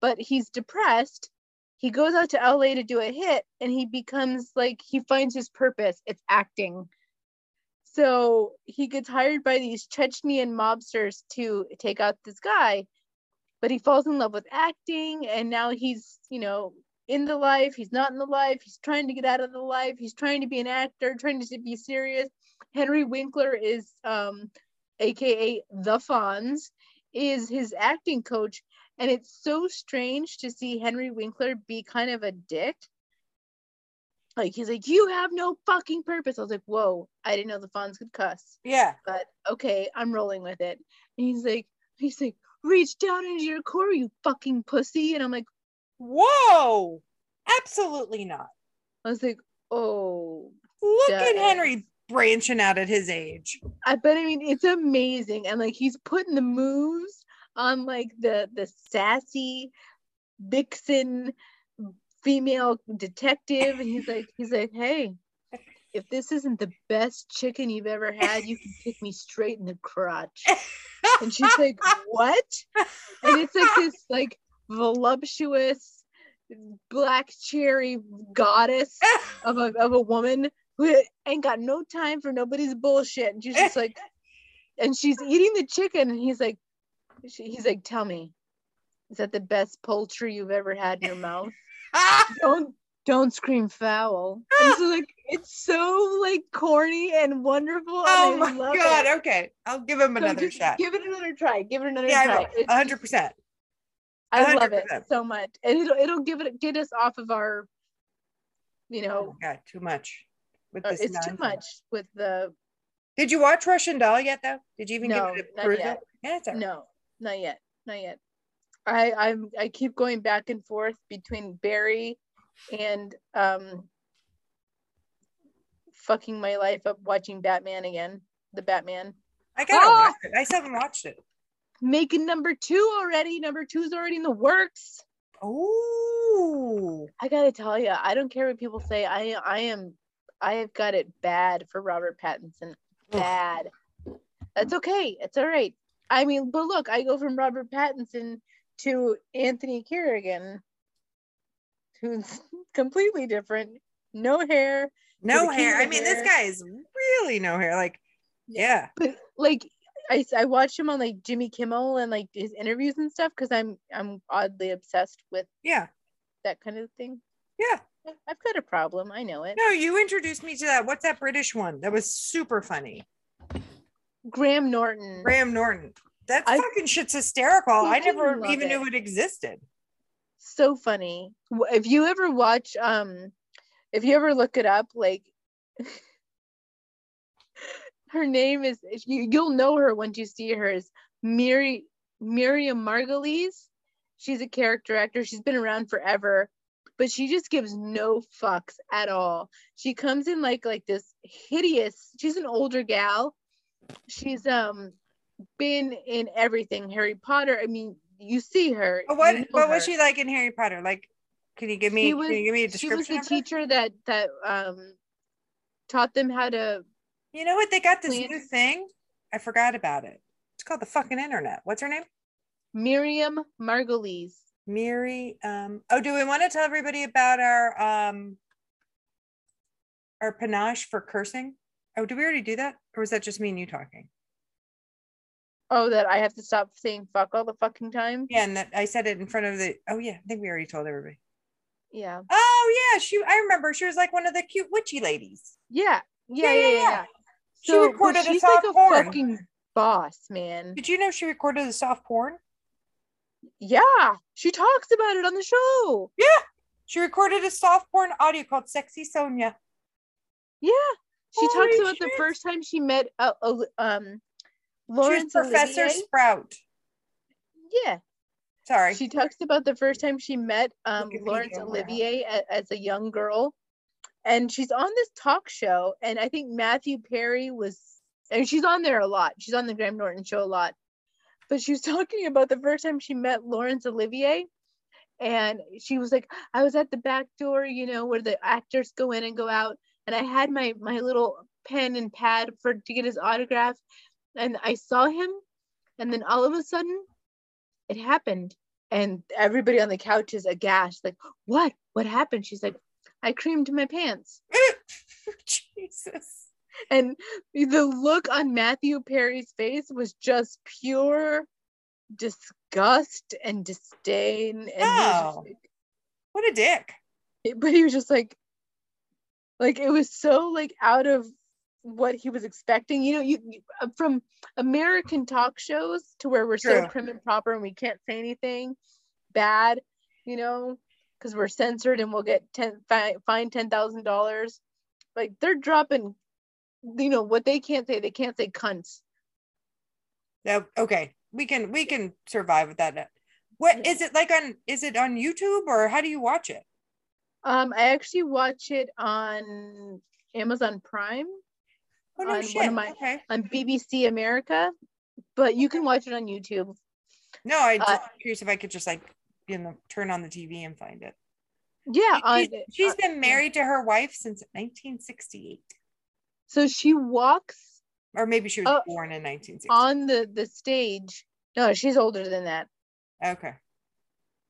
But he's depressed. He goes out to LA to do a hit, and he becomes like he finds his purpose. It's acting. So he gets hired by these Chechnyan mobsters to take out this guy but he falls in love with acting and now he's you know in the life he's not in the life he's trying to get out of the life he's trying to be an actor trying to be serious henry winkler is um aka the fonz is his acting coach and it's so strange to see henry winkler be kind of a dick like he's like you have no fucking purpose i was like whoa i didn't know the fonz could cuss Yeah. but okay, I'm rolling with it. And he's like, he's like, reach down into your core, you fucking pussy. And I'm like, Whoa. Absolutely not. I was like, oh, Look at Henry branching out at his age. I but I mean it's amazing. And like he's putting the moves on like the the sassy vixen female detective. And he's like, he's like, hey, if this isn't the best chicken you've ever had, you can kick me straight in the crotch. And she's like, what? and it's like this like voluptuous black cherry goddess of a, of a woman who ain't got no time for nobody's bullshit and she's just like and she's eating the chicken and he's like she, he's like tell me is that the best poultry you've ever had in your mouth don't don't scream foul and so like it's so like corny and wonderful oh and my god. it. Okay. I'll give him another shot. give it another try give it another Yeah, try will. Hundred percent. I love it so much, and it'll it'll give it get us off of our, you Oh know, my god, too much. With uh, this it's too much with the Did you watch Russian Doll yet though? Did you even No, give it a not yet. Yeah, no, not yet, not yet. I I'm I keep going back and forth between Barry and um fucking my life up watching Batman again, the Batman. I gotta Ah! watch it. I still haven't watched it. Making number two already. Number two's already in the works. Oh, I gotta tell you, I don't care what people say. I I am I have got it bad for Robert Pattinson. Bad. That's okay. It's all right. I mean, but look, I go from Robert Pattinson to Anthony Carrigan, who's completely different. No hair, no hair. I mean, this guy is really no hair. Like, yeah. but like I I watched him on like Jimmy Kimmel and like his interviews and stuff because I'm I'm oddly obsessed with Yeah. that kind of thing. Yeah. I've got a problem. I know it. No, you introduced me to that. What's that British one? That was super funny. Graham Norton. Graham Norton. That I fucking shit's hysterical. I never even it. knew it existed. so funny. If you ever watch, um, if you ever look it up, like her name is, you you'll know her once you see her is Miri Miriam Margolyes. She's a character actor. She's been around forever, but she just gives no fucks at all. She comes in like like this hideous. She's an older gal. She's um been in everything. Harry Potter. I mean, you see her. What you know what was she like in Harry Potter? Like, can you give me was- can you give me a description? she was the her? teacher that that um taught them how to You know what? They got this new thing. I forgot about it. It's called the fucking internet. What's her name? Miriam Margolyes. Miri. Um, oh, do we want to tell everybody about our um our panache for cursing? Oh, did we already do that? Or was that just me and you talking? Oh, that I have to stop saying fuck all the fucking time. Yeah, and that I said it in front of the oh yeah, I think we already told everybody. Yeah. Oh yeah, she I remember she was like one of the cute witchy ladies. Yeah. Yeah. Yeah, Yeah. yeah, Yeah. She So, recorded a soft like a porn. fucking boss, man. Did you know she recorded the soft porn? Yeah. She talks about it on the show. Yeah, she recorded a soft porn audio called Sexy Sonia. Yeah. She Holy talks about the first time she met uh, uh, um She was Laurence Professor Olivier. Sprout. Yeah. Sorry. She talks about the first time she met um, Laurence Olivier a- as a young girl, and she's on this talk show, and I think Matthew Perry was, and she's on there a lot. She's on the Graham Norton show a lot, but she was talking about the first time she met Laurence Olivier, and she was like, I was at the back door, you know, where the actors go in and go out, and I had my my little pen and pad for to get his autograph, and I saw him, and then all of a sudden it happened and everybody on the couch is aghast like what? What happened? She's like i creamed my pants. Jesus. And the look on matthew perry's face was just pure disgust and disdain and Oh. just What a dick. like, but he was just like like it was so like out of what he was expecting you know you, you uh, from american talk shows to where we're so True. prim and proper and we can't say anything bad you know because we're censored and we'll get 10 fi- fined ten thousand dollars like they're dropping you know what they can't say they can't say cunts No, okay. We can we can survive with that. What is it like on is it on YouTube or how do you watch it? um i actually watch it on amazon prime Oh no On one shit. of my- okay. on bbc america but you can watch it on youtube No, I just uh, curious if I could just like you know turn on the TV and find it. yeah She's, she's uh, been married to her wife since 1968. So she walks Or maybe she was Oh, born in 1960. on the the stage no she's older than that okay.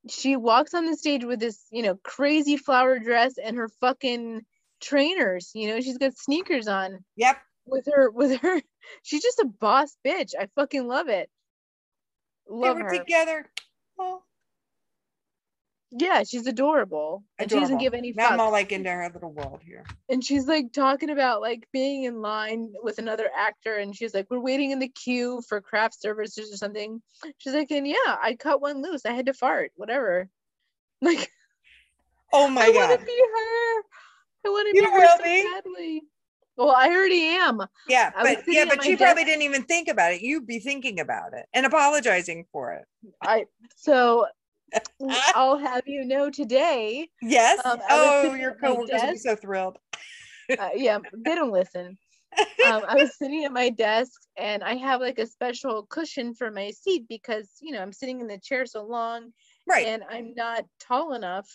she walks on the stage with this you know crazy flower dress and her fucking trainers you know she's got sneakers on Yep. with her with her she's just a boss bitch i fucking love it love they were her together. Oh, yeah she's adorable and she doesn't give any Now I'm all like into her little world here. and she's like talking about like being in line with another actor and she's like we're waiting in the queue for craft services or something. She's like and yeah i cut one loose. I had to fart. Whatever. Like Oh my i god. I want to be her. I want to You be her so badly. Well i already am. Yeah, but yeah, but she probably desk- didn't even think about it. You'd be thinking about it and apologizing for it. i so i'll have you know today Yes. Um, oh, your coworkers will be so thrilled. uh, yeah they don't listen um, I was sitting at my desk and I have like a special cushion for my seat because you know I'm sitting in the chair so long right. and I'm not tall enough.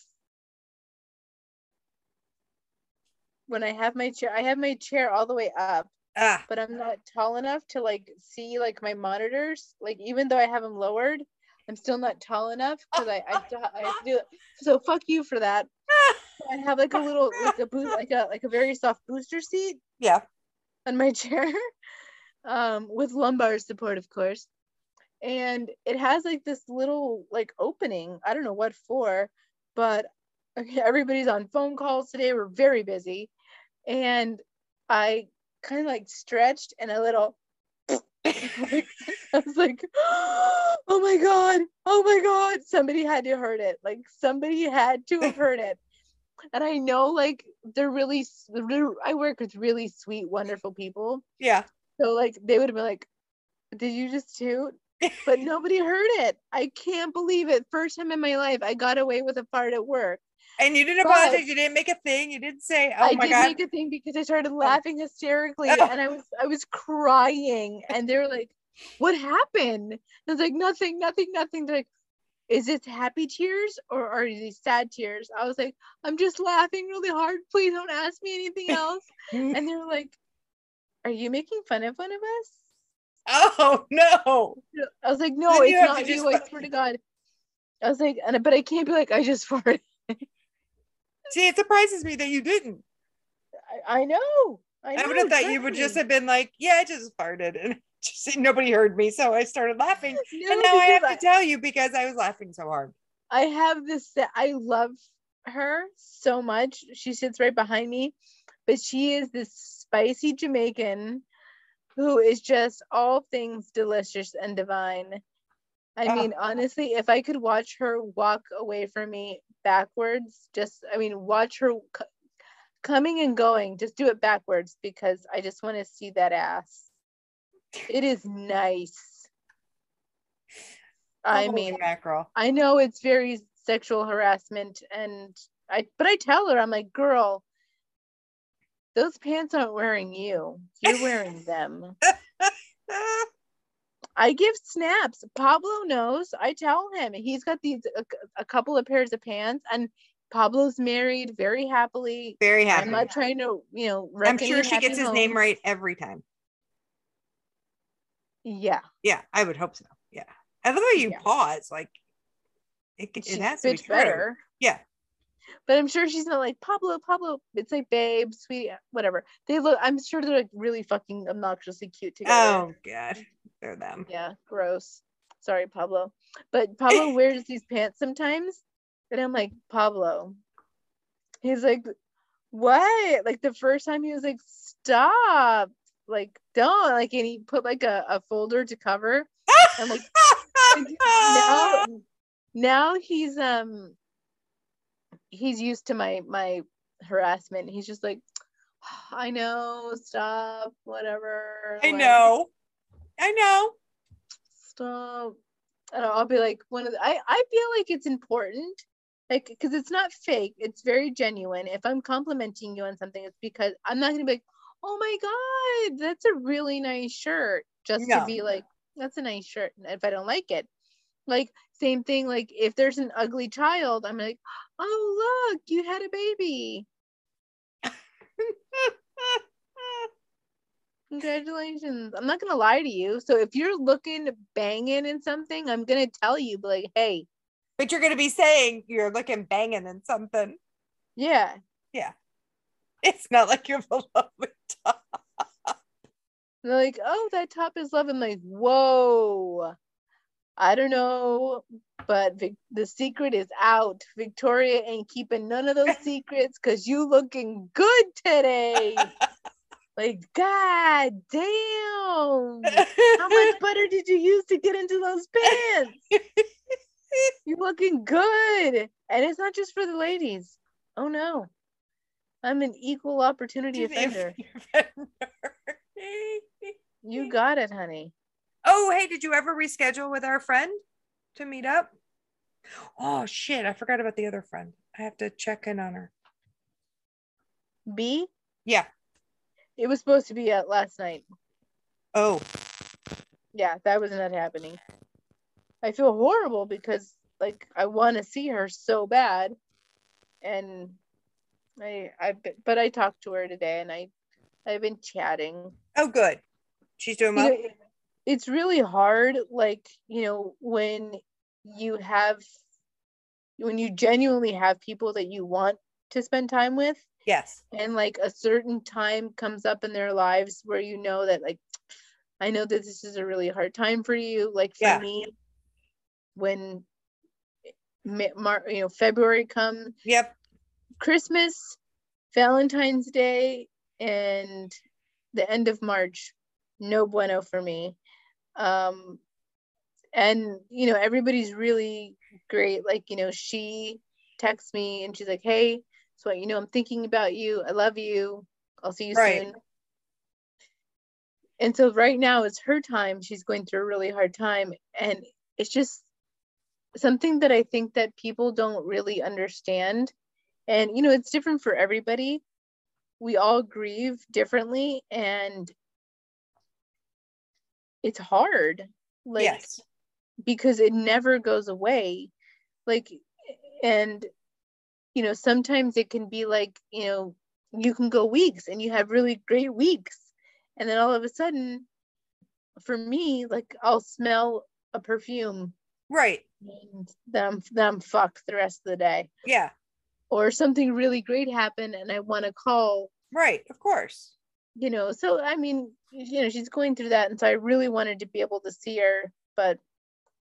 When I have my chair, I have my chair all the way up, ah, but I'm not tall enough to like see like my monitors. Like even though I have them lowered, I'm still not tall enough because I I, do- I have to do it. So fuck you for that. I have like a little like a boot like a like a very soft booster seat yeah. on my chair um with lumbar support of course and it has like this little like opening i don't know what for but okay, everybody's on phone calls today we're very busy and i kind of like stretched and a little i was like oh my god oh my god somebody had to heard it like somebody had to have heard it and i know like they're really i work with really sweet wonderful people Yeah. so like they would have been like, "Did you just toot?" But nobody heard it. I can't believe it. First time in my life, I got away with a fart at work. And you didn't But- apologize. You didn't make a thing. You didn't say, "Oh I my did god." make a thing because I started oh. laughing hysterically, Oh. and I was I was crying, and they were like, "What happened?" I was like, "Nothing, nothing, nothing." They're like, "Is it happy tears or are these sad tears?" I was like, "I'm just laughing really hard. Please don't ask me anything else." and they were like, "Are you making fun of one of us?" oh no. I was like, no, Then it's not you. just I swear to God. I was like, and but I can't be like, I just farted. See, it surprises me that you didn't. I, I know. I, I, would have thought you would just have been like, "Yeah, I just farted," and just nobody heard me, so I started laughing. No, and now I have because to tell you because I was laughing so hard. I, I have this. I love her so much. She sits right behind me, but she is this spicy Jamaican who is just all things delicious and divine. I Ah. mean, honestly, if I could watch her walk away from me backwards, just, I mean, watch her c- coming and going, just do it backwards because I just want to see that ass. It is nice. I mean, mackerel. I know it's very sexual harassment and I but I tell her I'm like, "Girl, those pants aren't wearing you. You're wearing them." I give snaps. Pablo knows. I tell him he's got these a, a couple of pairs of pants and Pablo's married very happily. Very happy. I'm not trying to, you know, I'm sure she gets his name right every time. Yeah. Yeah, I would hope so. Yeah. I love how you Yeah. pause. Like it, it has to be true. better. Yeah. But I'm sure she's not like Pablo, Pablo. It's like babe, sweet, whatever. They look. I'm sure they're like really fucking obnoxiously cute together. Oh god. They're them. Yeah, gross. Sorry, Pablo. But Pablo wears these pants sometimes, and I'm like, Pablo. He's like, what? Like the first time he was like, stop. Like, don't. Like, and he put like a, a folder to cover. I'm like, now, now he's um he's used to my my harassment. He's just like, I know, stop, whatever. I like, know. I know. stop. And I'll be like one of the, I I feel like it's important, like because it's not fake. It's very genuine. If I'm complimenting you on something, it's because I'm not gonna be like, oh my god, that's a really nice shirt, just No. to be like, that's a nice shirt. And if I don't like it, like same thing. Like if there's an ugly child, I'm like, oh look, you had a baby. Congratulations. I'm not gonna lie to you. So if you're looking banging in something, I'm gonna tell you, like, hey, but you're gonna be saying you're looking banging in something. yeah, Yeah. It's not like you're beloved top. they're like, oh, that top is love. I'm like, whoa. I don't know, but Vic- the secret is out. Victoria ain't keeping none of those secrets because you looking good today. like, god damn. How much butter did you use to get into those pants? You're looking good. And it's not just for the ladies. Oh no. I'm an equal opportunity offender. You got it, honey. Oh, hey, did you ever reschedule with our friend to meet up? Oh shit, I forgot about the other friend. I have to check in on her. B, Yeah. it was supposed to be at last night. Oh, Yeah, that was not happening. I feel horrible because like I want to see her so bad. And I I but I talked to her today and I I've been chatting oh, good. She's doing well. It's really hard like you know when you have when you genuinely have people that you want to spend time with Yes. and like a certain time comes up in their lives where you know that like i know that this is a really hard time for you like for Yeah. me when Mar- you know february comes Yep. Christmas, Valentine's Day, and the end of March, no bueno for me. Um, and you know, everybody's really great. Like, you know, she texts me and she's like, Hey, so you know, I'm thinking about you. I love you. I'll see you Right. soon. And so right now it's her time. She's going through a really hard time. And it's just something that I think that people don't really understand and you know it's different for everybody we all grieve differently and it's hard like yes. because it never goes away like and you know sometimes it can be like you know you can go weeks and you have really great weeks and then all of a sudden for me like i'll smell a perfume Right. and then i'm then i'm fucked the rest of the day Yeah. or something really great happened and I want to call, Right. Of course. You know. So I mean, you know, she's going through that, and so I really wanted to be able to see her, but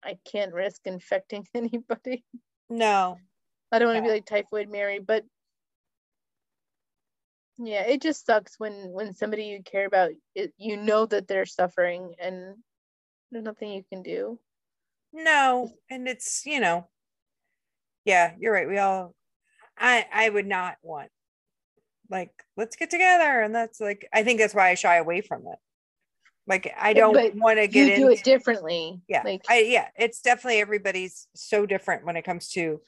I can't risk infecting anybody. No. I don't want to be like typhoid Mary, but yeah, it just sucks when when somebody you care about, it, you know that they're suffering, and there's nothing you can do. No. And it's, you know, yeah, you're right. We all I I would not want like let's get together and that's like I think that's why I shy away from it. Like I don't want to get you do into it differently. yeah Like I yeah it's definitely everybody's so different when it comes to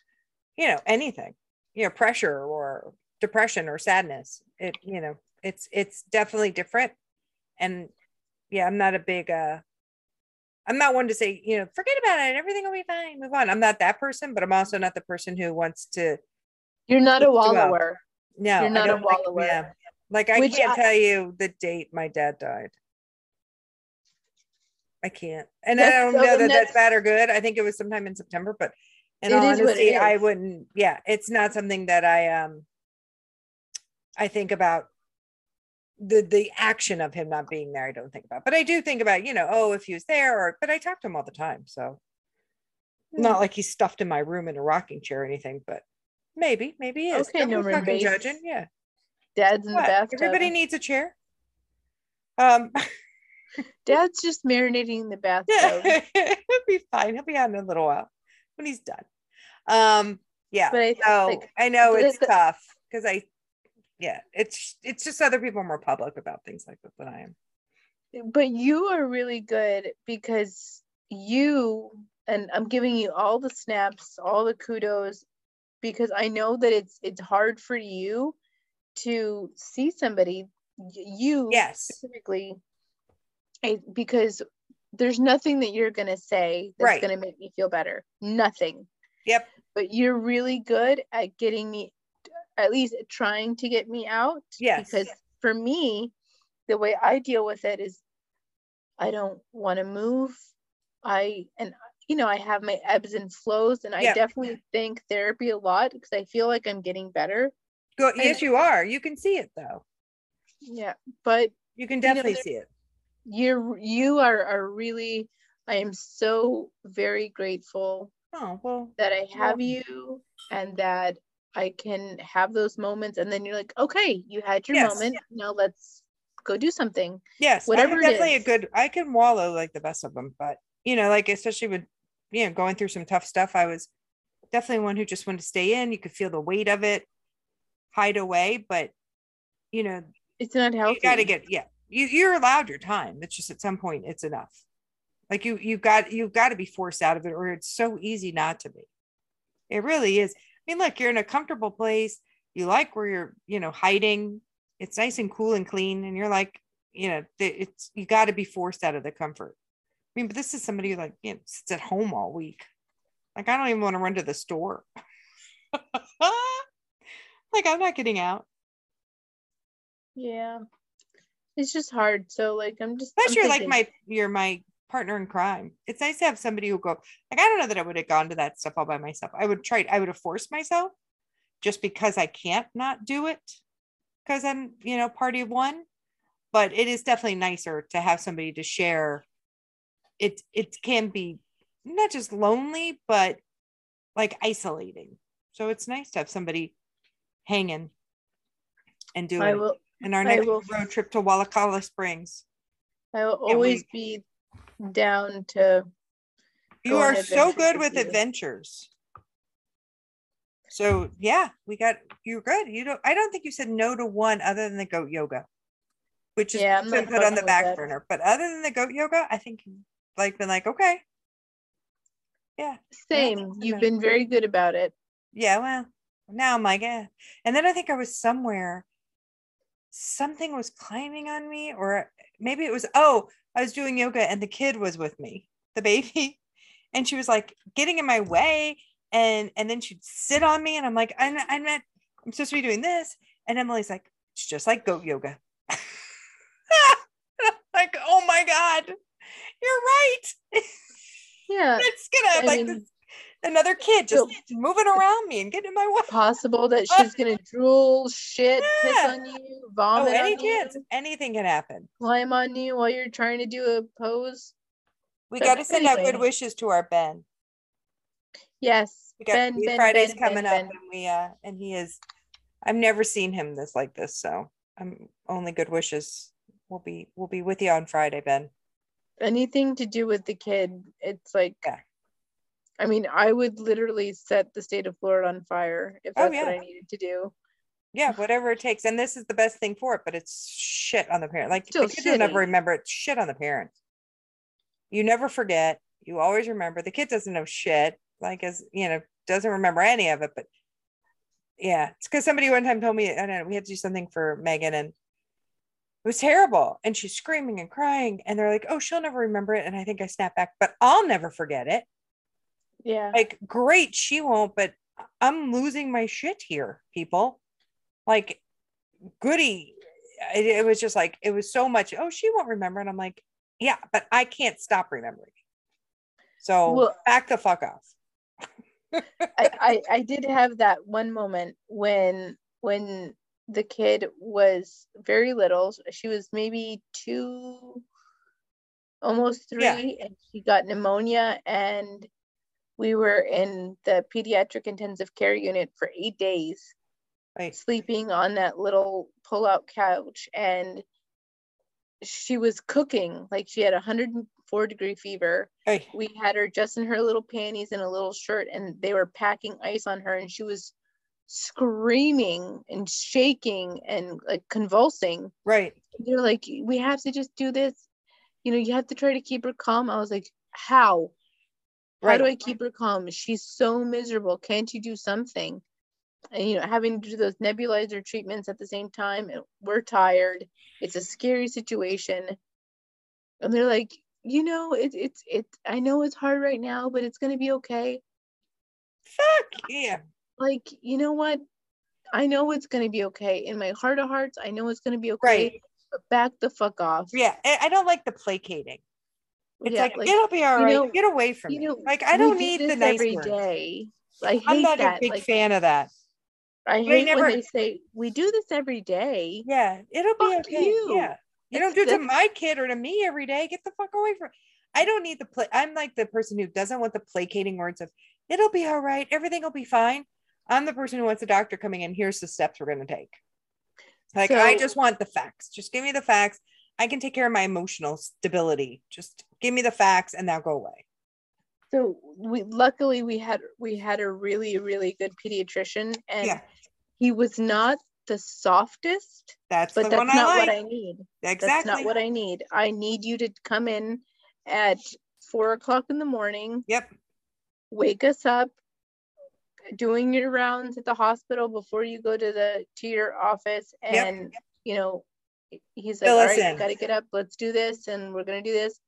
you know anything you know pressure or depression or sadness it you know it's it's definitely different and yeah i'm not a big uh i'm not one to say you know forget about it everything will be fine move on i'm not that person but i'm also not the person who wants to you're not a wallower. No You're I not a like- wallower. yeah. Like i Which can't I- tell you the date my dad died. I can't. And i don't so- know that that's that's- bad or good. I think it was sometime in september but in It all is what it honesty i wouldn't yeah it's not something that i um i think about the the action of him not being there i don't think about. But i do think about you know oh if he was there or but i talk to him all the time so. Hmm. not like he's stuffed in my room in a rocking chair or anything but maybe maybe he is. Okay, no room fucking judging yeah. Dad's in What? the bathtub. everybody needs a chair? Um Dad's just marinating in the bathtub. he'll be fine. He'll be out in a little while when he's done. Um yeah But I so like i know it's the- tough because i yeah it's it's just other people are more public about things like this than i am. But you are really good because you and I'm giving you all the snaps, all the kudos because I know that it's it's hard for you to see somebody you yes specifically because there's nothing that you're going to say that's Right. going to make me feel better. Nothing. yep But you're really good at getting me at least trying to get me out Yes. because for me the way I deal with it is I don't want to move. I and you know, I have my ebbs and flows and I Yeah. definitely think therapy a lot because I feel like I'm getting better. Go, yes you are you can see it though Yeah. But you can know, definitely there- see it you're you are are really I am so very grateful oh well that I have welcome. you and that I can have those moments and then you're like, okay, you had your Yes. moment. Now let's go do something. yes whatever definitely a good i can wallow like the best of them but you know like especially with you know going through some tough stuff i was definitely one who just wanted to stay in. You could feel the weight of it hide away but you know It's not healthy. you got to get yeah you you're allowed your time. It's just at some point it's enough. Like you you've got you've got to be forced out of it or it's so easy not to be. It really is. I mean look you're in a comfortable place. You like where you're you know hiding. It's nice and cool and clean and you're like you know it's you got to be forced out of the comfort mean but this is somebody who like you know sits at home all week like i don't even want to run to the store like i'm not getting out Yeah. It's just hard. So like I'm just Plus, I'm you're like my you're my partner in crime. It's nice to have somebody who go like I don't know that I would have gone to that stuff all by myself. I would try. I would have forced myself just because I can't not do it because I'm you know party of one. But it is definitely nicer to have somebody to share. It it can be not just lonely, but like isolating. So it's nice to have somebody hanging and doing I will And our next will- road trip to Wallacalla Springs. I will always be down to You are so good with with adventures. So yeah, we got you're good. You don't I don't think you said no to one other than the goat yoga, which is Yeah, been put on the back burner. But other than the goat yoga, I think like been like, okay. Yeah. same. to You've been very good about it. Yeah, well, now I'm like, eh. And then I think I was somewhere, something was climbing on me, or maybe it was, oh, I was doing yoga and the kid was with me, the baby. And she was like getting in my way. And and then she'd sit on me, and I'm like, I'm I'm not, I'm supposed to be doing this. And Emily's like, it's just like goat yoga. like, oh my God, you're right. Yeah. it's gonna I like mean, this, another kid just so- moving around me and getting in my way. Possible that she's gonna drool, shit, piss on you, Oh, vomit any on chance, you, anything can happen. climb on you while you're trying to do a pose. We But got to send out good wishes to our Ben. Yes. We got Ben, ben, Friday's ben, coming ben, up, and we uh, and he is. I've never seen him this like this, so I'm only good wishes. We'll be we'll be with you on Friday, Ben. Anything to do with the kid, it's like Yeah. I mean, I would literally set the state of Florida on fire if Oh, that's what. I needed to do. Yeah, whatever it takes. And this is the best thing for it, but it's shit on the parent. Like Still the kid never remember it. Shit on the parent. You never forget. You always remember. The kid doesn't know shit. Like as you know, doesn't remember any of it. But yeah, it's because somebody one time told me, I don't know, we had to do something for Megan and it was terrible. And she's screaming and crying. And they're like, oh, she'll never remember it. And I think I snapped back, but I'll never forget it. Yeah. Like, great, she won't, but I'm losing my shit here, people. Like, goody. It, it was just like, it was so much. Oh, she won't remember. And I'm like, yeah, but I can't stop remembering. So Well- back the fuck off. I, I I did have that one moment when when the kid was very little. She was maybe two, almost three, Yeah. and she got pneumonia. And we were in the pediatric intensive care unit for eight days, Right. sleeping on that little pull-out couch. And she was cooking, like she had a 104 degree fever Hey, we had her just in her little panties and a little shirt and they were packing ice on her and she was screaming and shaking and like convulsing. Right. they're like we have to just do this. You know you have to try to keep her calm. I was like how? How Right. do i keep her calm? She's so miserable. Can't you do something? And you know having to do those nebulizer treatments at the same time and we're tired. It's a scary situation. And they're like you know it's it's it i know it's hard right now but it's to be okay. Fuck yeah. Like you know what i know it's going to be okay in my heart of hearts i know it's going to be okay Right. but back the fuck off Yeah. I, don't like the placating. It's Yeah, like, it'll be all right. know- Get away from you me. know, like I don't do need the nice every day. i hate I'm not that a big like fan of that. i hate never- when they say we do this every day Yeah, it'll be okay. you. Yeah. You That's- don't do it to my kid or to me every day. Get the fuck away from I don't need the play. I'm like the person who doesn't want the placating words of it'll be all right, everything will be fine. I'm the person who wants the doctor coming in. Here's the steps we're gonna take. Like I just want the facts. Just give me the facts. I can take care of my emotional stability. Just give me the facts and they'll go away. so we luckily we had we had a really really good pediatrician and Yeah. he was not the softest That's but the that's not like. what i need exactly. that's not what i need i need you to come in at four o'clock in the morning Yep. wake us up doing your rounds at the hospital before you go to the to your office Yep. and you know he's like Fill all us you gotta get up let's do this and we're gonna do this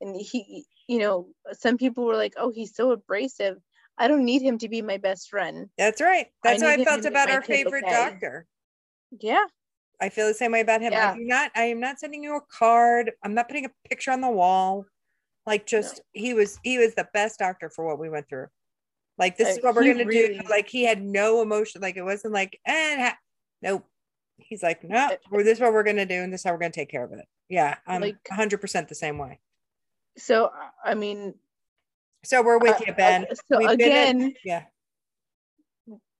and he you know some people were like oh he's so abrasive i don't need him to be my best friend That's right. That's how I felt about our favorite okay. doctor. yeah I feel the same way about him. Yeah. I do not, I am not sending you a card. I'm not putting a picture on the wall. Like just he was he was the best doctor for what we went through. Like this is what we're gonna really- do. Like he had no emotion. Like it wasn't like and ha-. nope. He's like, no, well, this is what we're gonna do, and this is how we're gonna take care of it. Yeah, I'm Like- 100 percent the same way. so i mean So we're with uh, you, Ben. so We've again Yeah,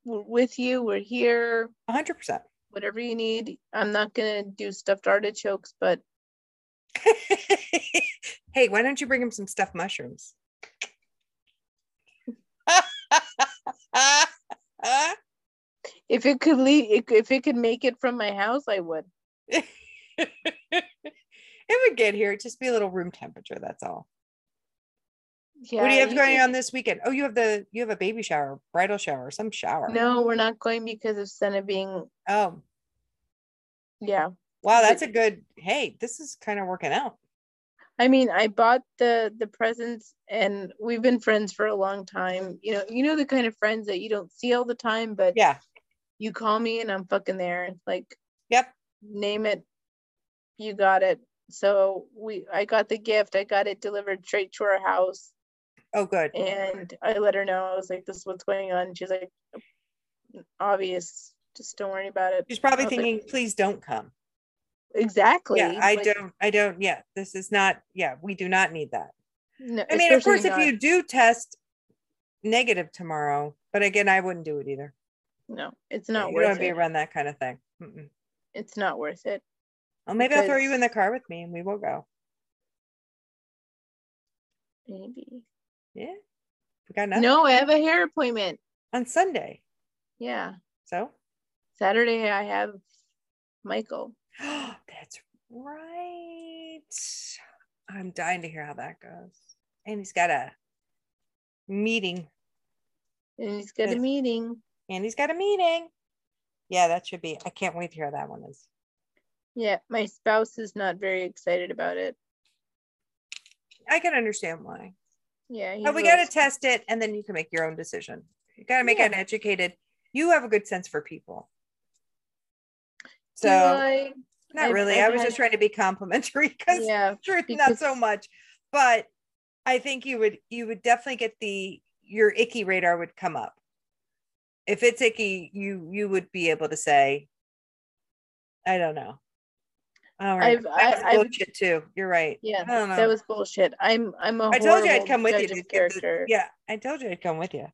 we're with you we're here 100 percent. whatever you need i'm not gonna do stuffed artichokes but hey, why don't you bring him some stuffed mushrooms? if it could leave, if it could make it from my house i would it would get here. It'd just be a little room temperature. That's all. yeah what do you have going on this weekend? Oh, you have the you have a baby shower, bridal shower, some shower. no we're not going because of senna being Oh, yeah wow, that's a good. Hey, this is kind of working out. I mean i bought the the presents and we've been friends for a long time you know you know the kind of friends that you don't see all the time but Yeah. you call me and i'm fucking there like Yep. name it you got it so we i got the gift i got it delivered straight to our house Oh, good. and I let her know. I was like, "This is what's going on." She's like, "Obvious, just don't worry about it." She's probably was like, thinking, please don't come. Exactly. Yeah, I like, don't. I don't. Yeah, this is not. Yeah, we do not need that. no, I mean, of course, if not- you do test negative tomorrow, but again, I wouldn't do it either. no, it's you not don't worth to be it. around that kind of thing. Mm-mm. It's not worth it. Well, maybe I'll throw you in the car with me and we will go. Maybe. Yeah. We got nothing No, I have a hair appointment. on Sunday. Yeah. So Saturday I have Michael. That's right. I'm dying to hear how that goes. And he's got a meeting. And he's got a meeting. And he's got a meeting. Yeah, that should be. I can't wait to hear how that one is. Yeah, my spouse is not very excited about it. I can understand why. Yeah, But we got to test it and then you can make your own decision. You got to make an educated. You have a good sense for people. So, I- not really. I've I was had- just trying to be complimentary because yeah, truth not so much. But i think you would you would definitely get the your icky radar would come up. If it's icky you you would be able to say i don't know. All right. I've- that I- was I've- bullshit too. You're right. Yeah, I don't know. that was bullshit. I'm I'm a i told you i'd come with you to of the- character. yeah i told you i'd come with you.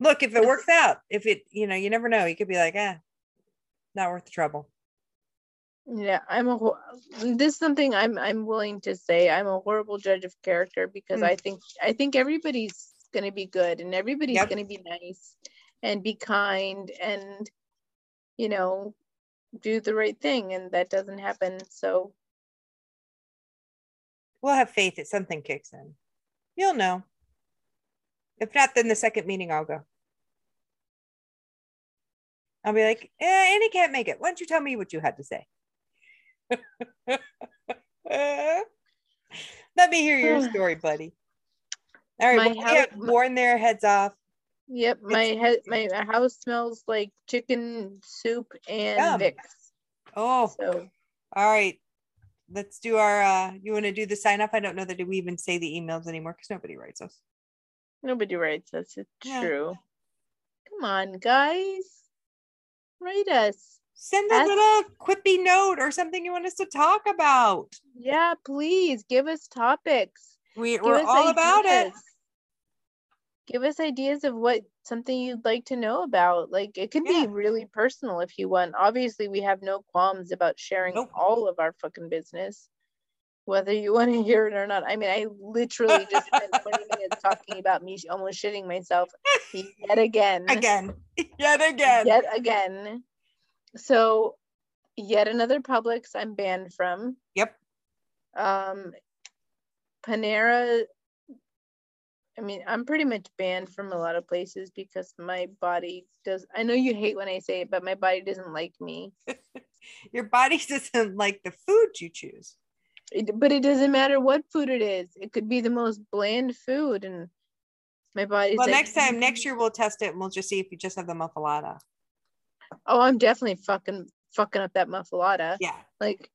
Look if it works out if it you know you never know. You could be like ah not worth the trouble Yeah, I'm a. This is something I'm I'm willing to say. I'm a horrible judge of character because Mm. I think I think everybody's gonna be good and everybody's Yep. gonna be nice and be kind and you know do the right thing and that doesn't happen. So we'll have faith that something kicks in you'll know if not then the second meeting i'll go i'll be like eh, annie can't make it why don't you tell me what you had to say let me hear your story buddy all right My well, we house- have worn their heads off yep, my head my house smells like chicken soup and Yum. Vicks. oh So all right let's do our uh you want to do the sign off i don't know that we even say the emails anymore because nobody writes us nobody writes us. It's Yeah. true. Come on, guys. Write us. Send a little quippy note or something you want us to talk about Yeah, please give us topics. we, Give we're all about it. Give us ideas of what something you'd like to know about. Like it could Yeah. be really personal if you want. Obviously, we have no qualms about sharing Nope. all of our fucking business, whether you want to hear it or not. I mean, I literally just spent 20 minutes talking about me almost shitting myself yet again. again yet again Yet again. So, yet another Publix I'm banned from. yep. Um panera i mean i'm pretty much banned from a lot of places because my body does i know you hate when i say it but my body doesn't like me. Your body doesn't like the food you choose. It- but it doesn't matter what food it is. It could be the most bland food and my body. well like, next time next year we'll test it and we'll just see if you just have the muffalata oh i'm definitely fucking fucking up that muffalata yeah like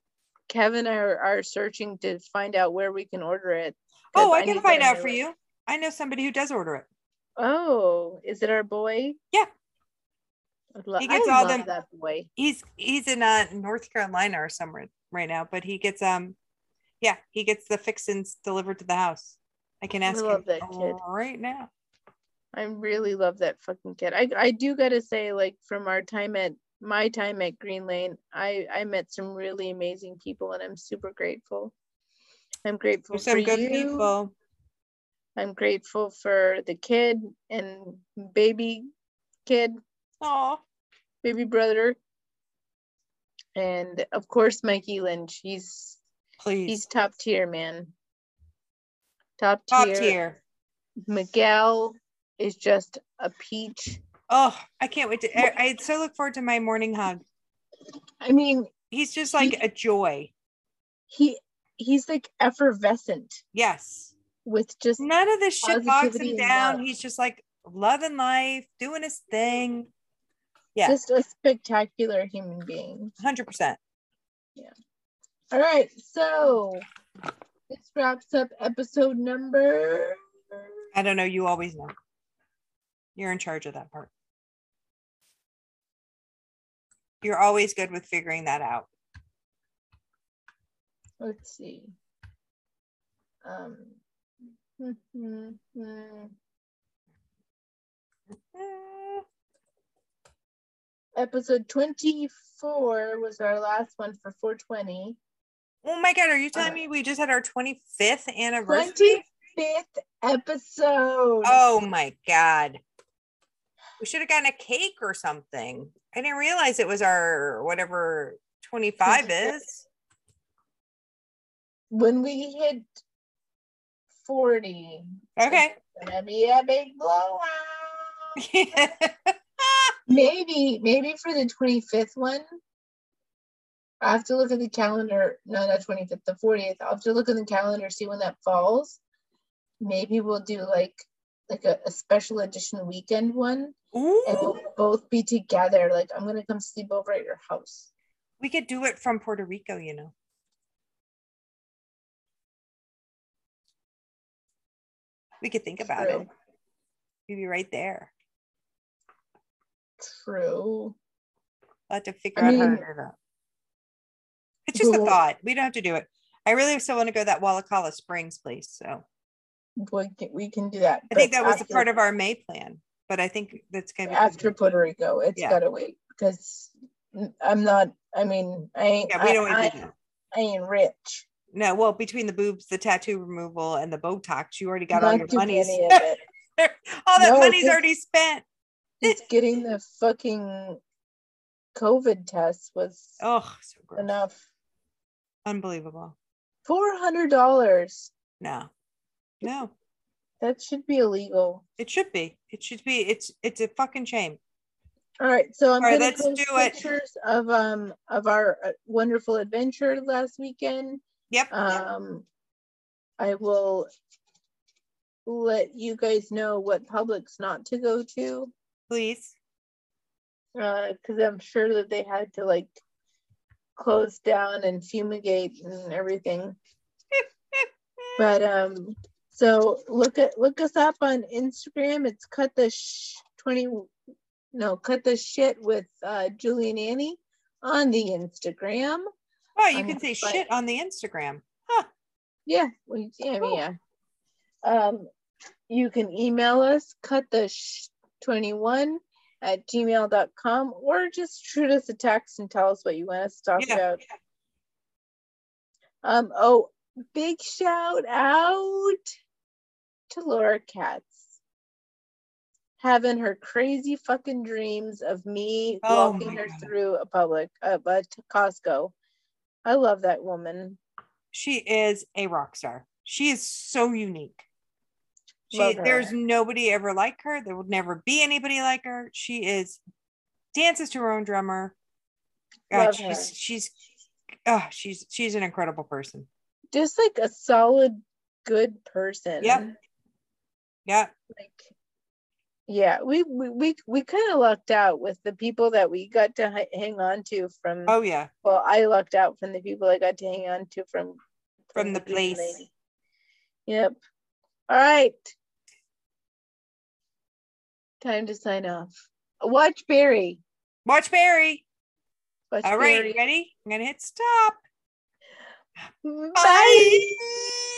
kevin are, are searching to find out where we can order it. oh i need can find out for it. you i know somebody who does order it oh is it our boy Yeah. I lo- He gets I all love them- that boy he's he's in uh north carolina or somewhere right now but he gets um yeah he gets the fixins delivered to the house i can I ask love him that kid. right now I really love that fucking kid. I I do gotta say, like from our time at my time at Green Lane, I I met some really amazing people, and I'm super grateful. I'm grateful there's some for good you. people I'm grateful for the kid and baby kid, oh baby brother, and of course Mikey Lynch. He's please he's top tier, man. Top tier. top tier Miguel is just a peach. oh i can't wait to I, I so look forward to my morning hug I mean, he's just like a joy he he's like effervescent yes with just none of this shit bogs him down love. he's just like loving life doing his thing yeah just a spectacular human being. 100% Yeah. All right, so this wraps up episode number. i don't know you always know you're in charge of that part you're always good with figuring that out Let's see. Um. Episode 24 was our last one for 420. oh my god are you telling Uh, me we just had our 25th anniversary 25th episode. oh my god we should have gotten a cake or something I didn't realize it was our whatever 25 is. When we hit 40, Okay. it's gonna be a big blowout. Maybe, maybe for the 25th one. I have to look at the calendar. No, not 25th, the 40th. I'll have to look at the calendar, see when that falls. Maybe we'll do like like a, a special edition weekend one and Ooh, we'll both be together. Like I'm gonna come sleep over at your house. we could do it from Puerto Rico, you know. We could think about True. it. We'd be right there. True. I'll have to figure I out how to do that. It's just a thought. We don't have to do it. I really still want to go to that Wallacalla Springs place. So We can, we can do that. I think that was a part of our May plan, but I think that's gonna be after Puerto Rico. It's Yeah. gotta wait because I'm not. I mean, I ain't. Yeah, we don't I, I, to. I ain't rich. No, well, between the boobs, the tattoo removal, and the Botox, you already got all your money. any of it. all that No, money's already spent. Just getting the fucking COVID test was Oh, so enough. Unbelievable. Four hundred dollars. No, no, That should be illegal. it should be. It should be. It's it's a fucking shame. All right, so I'm All right, gonna post do it. pictures of um of our uh, wonderful adventure last weekend. Yep. Um, I will let you guys know what Publix not to go to, Please. uh, because I'm sure that they had to like close down and fumigate and everything. But um, so look at look us up on Instagram. It's cut the sh- twenty, no, cut the shit with uh, Julie and Annie on the Instagram. Oh, you I'm can say fine. shit on the Instagram. Huh. Yeah, we, yeah, Cool. yeah. Um, you can email us cut the sh- 21 at gmail.com or just shoot us a text and tell us what you want us to talk Yeah. about. Um, oh, big shout out to Laura Katz having her crazy fucking dreams of me Oh walking her God. through a public, uh, a Costco. I love that woman. She is a rock star. She is so unique. She, there's nobody ever like her. There will never be anybody like her. She is dances to her own drummer. God, she's she's oh, she's she's an incredible person. just like a solid good person Yep. Yeah. like yeah we we we, we kind of lucked out with the people that we got to h- hang on to from Oh yeah. well i lucked out from the people i got to hang on to from From the Green place. Lady. yep all right time to sign off watch barry Watch Barry. watch All right, barry ready? I'm gonna hit stop. bye. Bye.